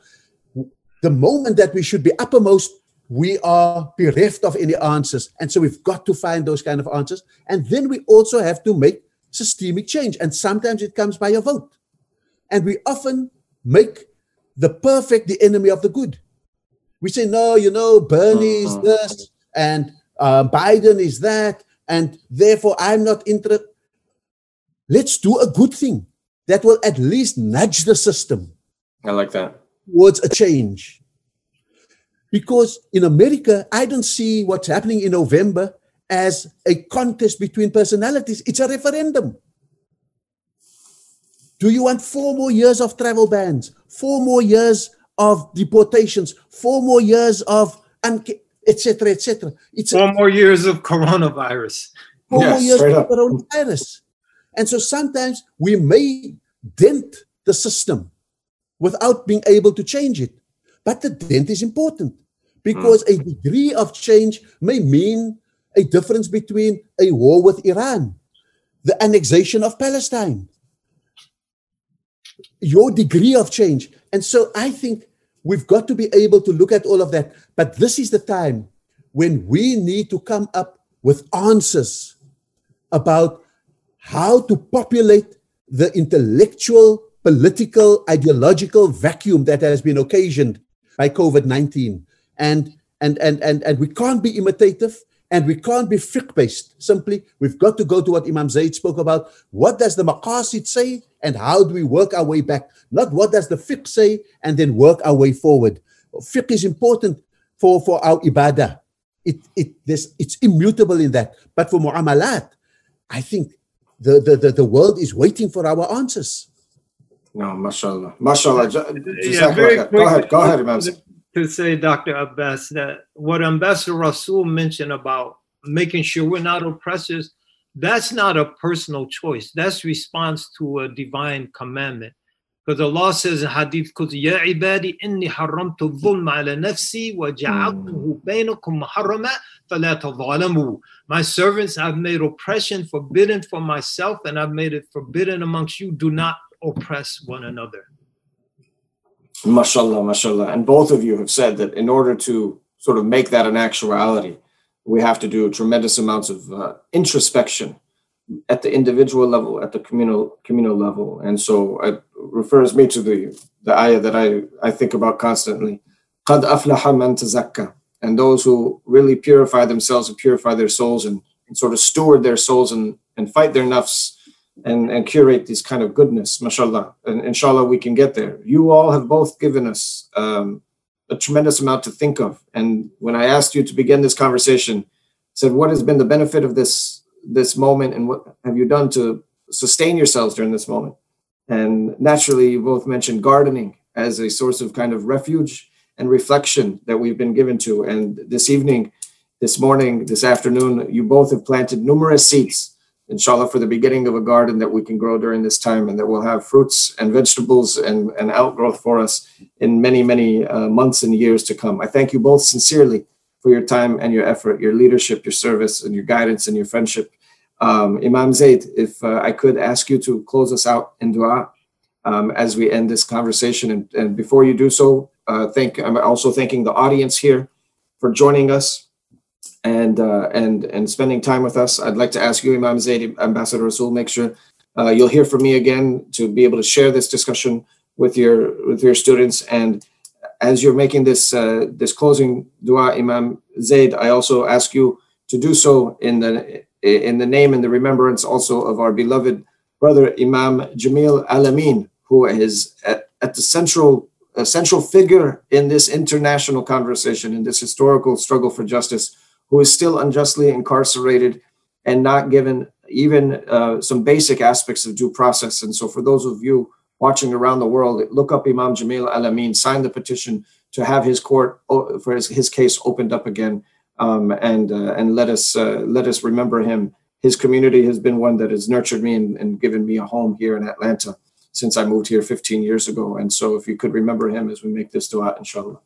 the moment that we should be uppermost, we are bereft of any answers. And so we've got to find those kind of answers. And then we also have to make systemic change. And sometimes it comes by a vote. And we often make the perfect the enemy of the good. We say, no, you know, Bernie is this and uh, Biden is that. And therefore, I'm not interested. Let's do a good thing that will at least nudge the system I like that. towards a change. Because in America, I don't see what's happening in November as a contest between personalities. It's a referendum. Do you want four more years of travel bans, four more years of deportations, four more years of etc. etc. It's a- Four more years of coronavirus. four Yeah, more years of up. coronavirus. And so sometimes we may dent the system without being able to change it. But the dent is important because hmm. a degree of change may mean a difference between a war with Iran, the annexation of Palestine, your degree of change. And so I think we've got to be able to look at all of that. But this is the time when we need to come up with answers about how to populate the intellectual, political, ideological vacuum that has been occasioned by COVID 19. And, and, and, and, and we can't be imitative and we can't be fiqh based. Simply, we've got to go to what Imam Zaid spoke about. What does the maqasid say and how do we work our way back? Not what does the fiqh say and then work our way forward. Fiqh is important for, for our ibadah. It, it, there's, it's immutable in that. But for mu'amalat, I think the, the, the, the world is waiting for our answers. No, mashallah. Mashallah. Yeah, very. Go ahead. Go ahead, Imam. To say, Dr. Abbas, that what Ambassador Rasool mentioned about making sure we're not oppressors, that's not a personal choice. That's response to a divine commandment. Because Allah says in Hadith Qudsi, Ya ibadi inni haramtu dhulma ala nafsi wa ja'altuhu hmm. bainakum muharrama fala tadhalamu. My servants, I've made oppression forbidden for myself and I've made it forbidden amongst you. Do not oppress one another. Mashallah, mashallah. And both of you have said that in order to sort of make that an actuality, we have to do tremendous amounts of uh, introspection at the individual level, at the communal communal level. And so it refers me to the, the ayah that I, I think about constantly. قَدْ أَفْلَحَ مَنْ تَزَكَّى And those who really purify themselves and purify their souls and, and sort of steward their souls and, and fight their nafs and, and curate this kind of goodness, mashallah. And inshallah, we can get there. You all have both given us um, a tremendous amount to think of. And when I asked you to begin this conversation, said, what has been the benefit of this this moment and what have you done to sustain yourselves during this moment? And naturally, you both mentioned gardening as a source of kind of refuge and reflection that we've been given to. And this evening, this morning, this afternoon, you both have planted numerous seeds, inshallah, for the beginning of a garden that we can grow during this time and that will have fruits and vegetables and, and outgrowth for us in many, many uh, months and years to come. I thank you both sincerely for your time and your effort, your leadership, your service, and your guidance and your friendship. Um, Imam Zaid, if uh, I could ask you to close us out in dua um, as we end this conversation. And, and before you do so, uh, thank I'm also thanking the audience here for joining us and uh, and and spending time with us. I'd like to ask you, Imam Zaid, Ambassador Rasool, make sure uh, you'll hear from me again to be able to share this discussion with your with your students. And as you're making this uh, this closing dua, Imam Zaid, I also ask you to do so in the in the name and the remembrance also of our beloved brother Imam Jamil Al Amin, who is at, at the central a central figure in this international conversation, in this historical struggle for justice, who is still unjustly incarcerated and not given even uh, some basic aspects of due process. And so, for those of you watching around the world, look up Imam Jamil Al Amin, sign the petition to have his court for his, his case opened up again, um, and uh, and let us uh, let us remember him his community has been one that has nurtured me and, and given me a home here in Atlanta since I moved here 15 years ago. And so if you could remember him as we make this dua, inshallah.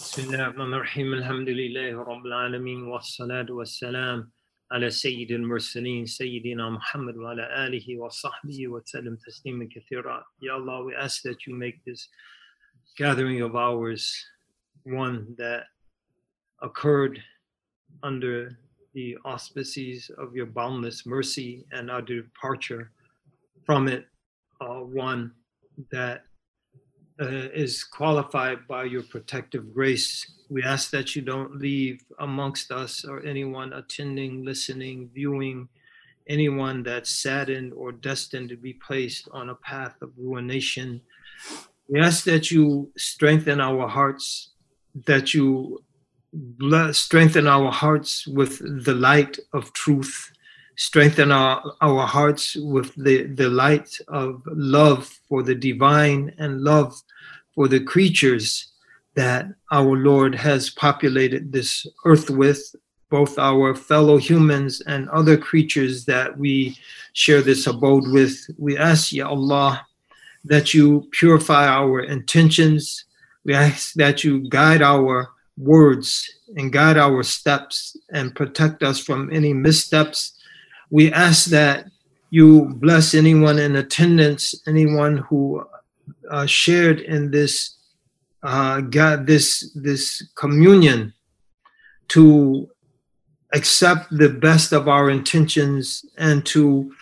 بسم الله الرحمن الرحيم الحمد لله رب العالمين والصلاة والسلام على سيد المرسلين سيدنا محمد وعلى آله وصحبه وسلم تسليما كثيرا Ya Allah we ask that you make this gathering of ours one that occurred under the auspices of your boundless mercy and our departure from it, uh, one that uh, is qualified by your protective grace. We ask that you don't leave amongst us or anyone attending, listening, viewing, anyone that's saddened or destined to be placed on a path of ruination. We ask that you strengthen our hearts, that you strengthen our hearts with the light of truth, strengthen our, our hearts with the, the light of love for the divine and love for the creatures that our Lord has populated this earth with, both our fellow humans and other creatures that we share this abode with. We ask, Ya Allah, that you purify our intentions. We ask that you guide our words and guide our steps and protect us from any missteps. We ask that you bless anyone in attendance, anyone who uh, shared in this uh, God, this this communion, to accept the best of our intentions and to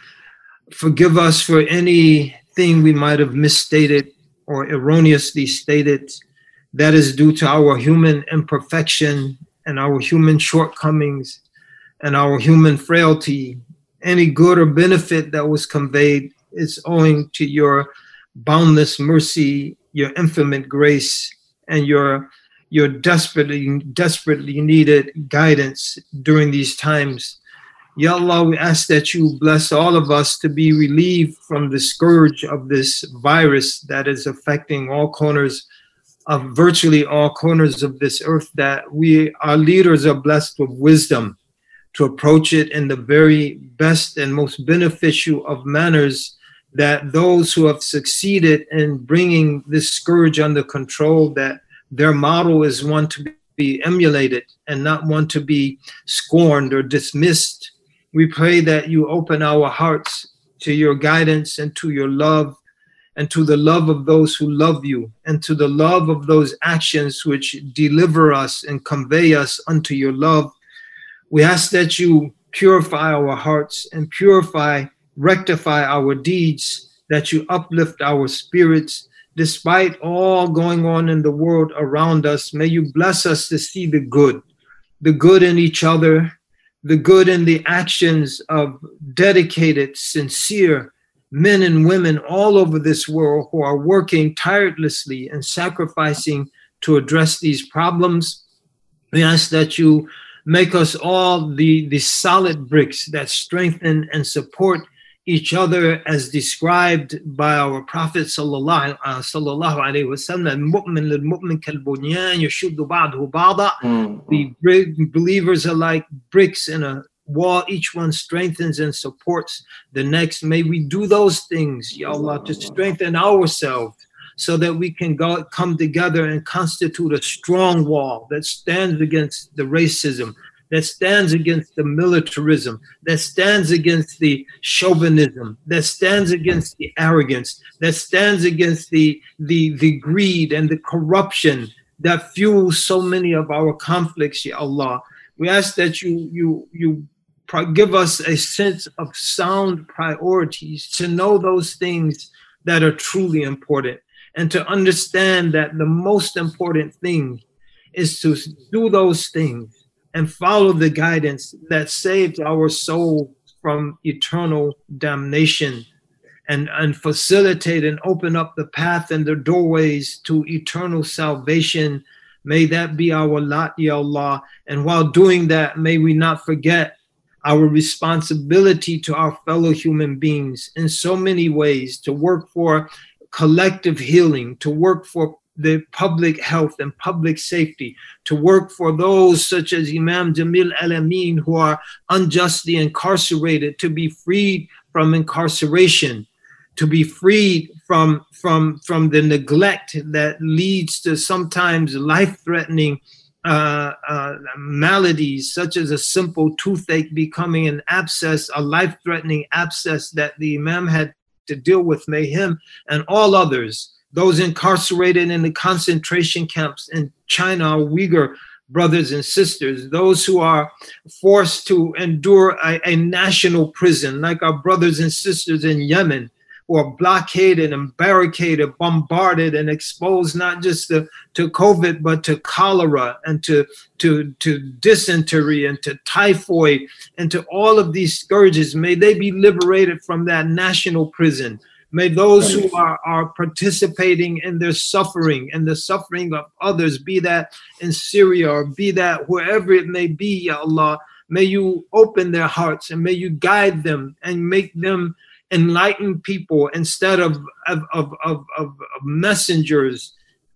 forgive us for anything we might have misstated or erroneously stated that is due to our human imperfection and our human shortcomings and our human frailty. Any good or benefit that was conveyed is owing to your boundless mercy, your infinite grace, and your your desperately desperately needed guidance during these times. Ya Allah, we ask that you bless all of us to be relieved from the scourge of this virus that is affecting all corners of virtually all corners of this earth that we our leaders are blessed with wisdom to approach it in the very best and most beneficial of manners that those who have succeeded in bringing this scourge under control that their model is one to be emulated and not one to be scorned or dismissed we pray that you open our hearts to your guidance and to your love and to the love of those who love you, and to the love of those actions which deliver us and convey us unto your love. We ask that you purify our hearts and purify, rectify our deeds, that you uplift our spirits. Despite all going on in the world around us, may you bless us to see the good, the good in each other, the good in the actions of dedicated, sincere, men and women all over this world who are working tirelessly and sacrificing to address these problems. We ask that you make us all the, the solid bricks that strengthen and support each other as described by our Prophet sallallahu uh, alaihi wasallam. "Mu'min lil-mu'min kal-bunyan yashuddu ba'duhu. The mm-hmm. believers are like bricks in a wall. Each one strengthens and supports the next. May we do those things, Ya Allah, to strengthen ourselves so that we can go, come together and constitute a strong wall that stands against the racism, that stands against the militarism, that stands against the chauvinism, that stands against the arrogance, that stands against the, the, the greed and the corruption that fuels so many of our conflicts, Ya Allah. We ask that you you you give us a sense of sound priorities to know those things that are truly important and to understand that the most important thing is to do those things and follow the guidance that saves our soul from eternal damnation and, and facilitate and open up the path and the doorways to eternal salvation. May that be our lot, Ya Allah. And while doing that, may we not forget our responsibility to our fellow human beings in so many ways to work for collective healing, to work for the public health and public safety, to work for those such as Imam Jamil Al Amin who are unjustly incarcerated, to be freed from incarceration, to be freed from from from the neglect that leads to sometimes life-threatening uh, uh, maladies, such as a simple toothache becoming an abscess, a life-threatening abscess that the Imam had to deal with. May him and all others, those incarcerated in the concentration camps in China, Uyghur brothers and sisters, those who are forced to endure a, a national prison, like our brothers and sisters in Yemen, are blockaded and barricaded, bombarded, and exposed not just to, to COVID, but to cholera and to, to, to dysentery and to typhoid and to all of these scourges. May they be liberated from that national prison. May those who are, are participating in their suffering and the suffering of others, be that in Syria or be that wherever it may be, Ya Allah, may you open their hearts and may you guide them and make them enlighten people instead of, of, of, of, of messengers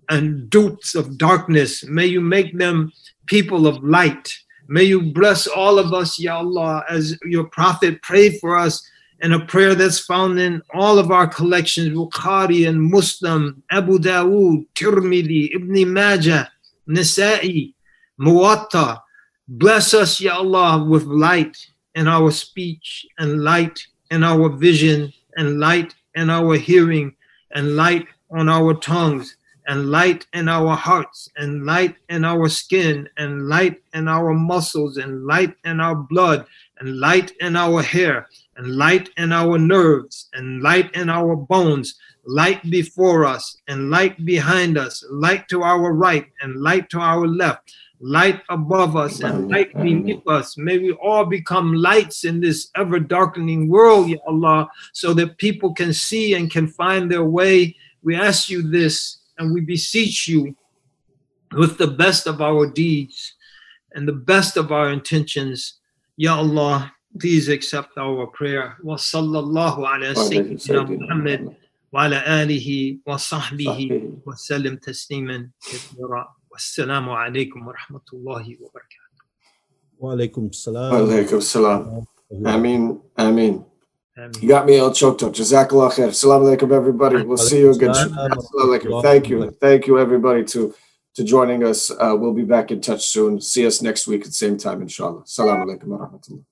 and dupes of darkness. May you make them people of light. May you bless all of us, Ya Allah, as your prophet prayed for us in a prayer that's found in all of our collections Bukhari and Muslim, Abu Dawood, Tirmidhi, Ibn Majah, Nasa'i, Muwatta. Bless us, Ya Allah, with light in our speech and light in our vision and light in our hearing and light on our tongues and light in our hearts and light in our skin and light in our muscles and light in our blood and light in our hair and light in our nerves and light in our bones light before us and light behind us light to our right and light to our left light above us and light beneath us. May we all become lights in this ever darkening world, Ya Allah, so that people can see and can find their way. We ask you this and we beseech you with the best of our deeds and the best of our intentions. Ya Allah, please accept our prayer. Wa sallallahu ala sayyidina Muhammad wa ala alihi wa sahbihi wa sallim tasliman kathira. والسلام عليكم ورحمة الله وبركاته Wa alaikum salam. Alaikum salam. Ameen. Ameen. آمين You got me all choked up. Jazakallah khair. Salam alaikum, everybody. We'll see you again. Assalamu alaikum. Thank you. Thank you, everybody, to, to joining us. Uh, we'll be back in touch soon. See us next week at the same time, inshallah. Salam alaikum wa rahmatullah.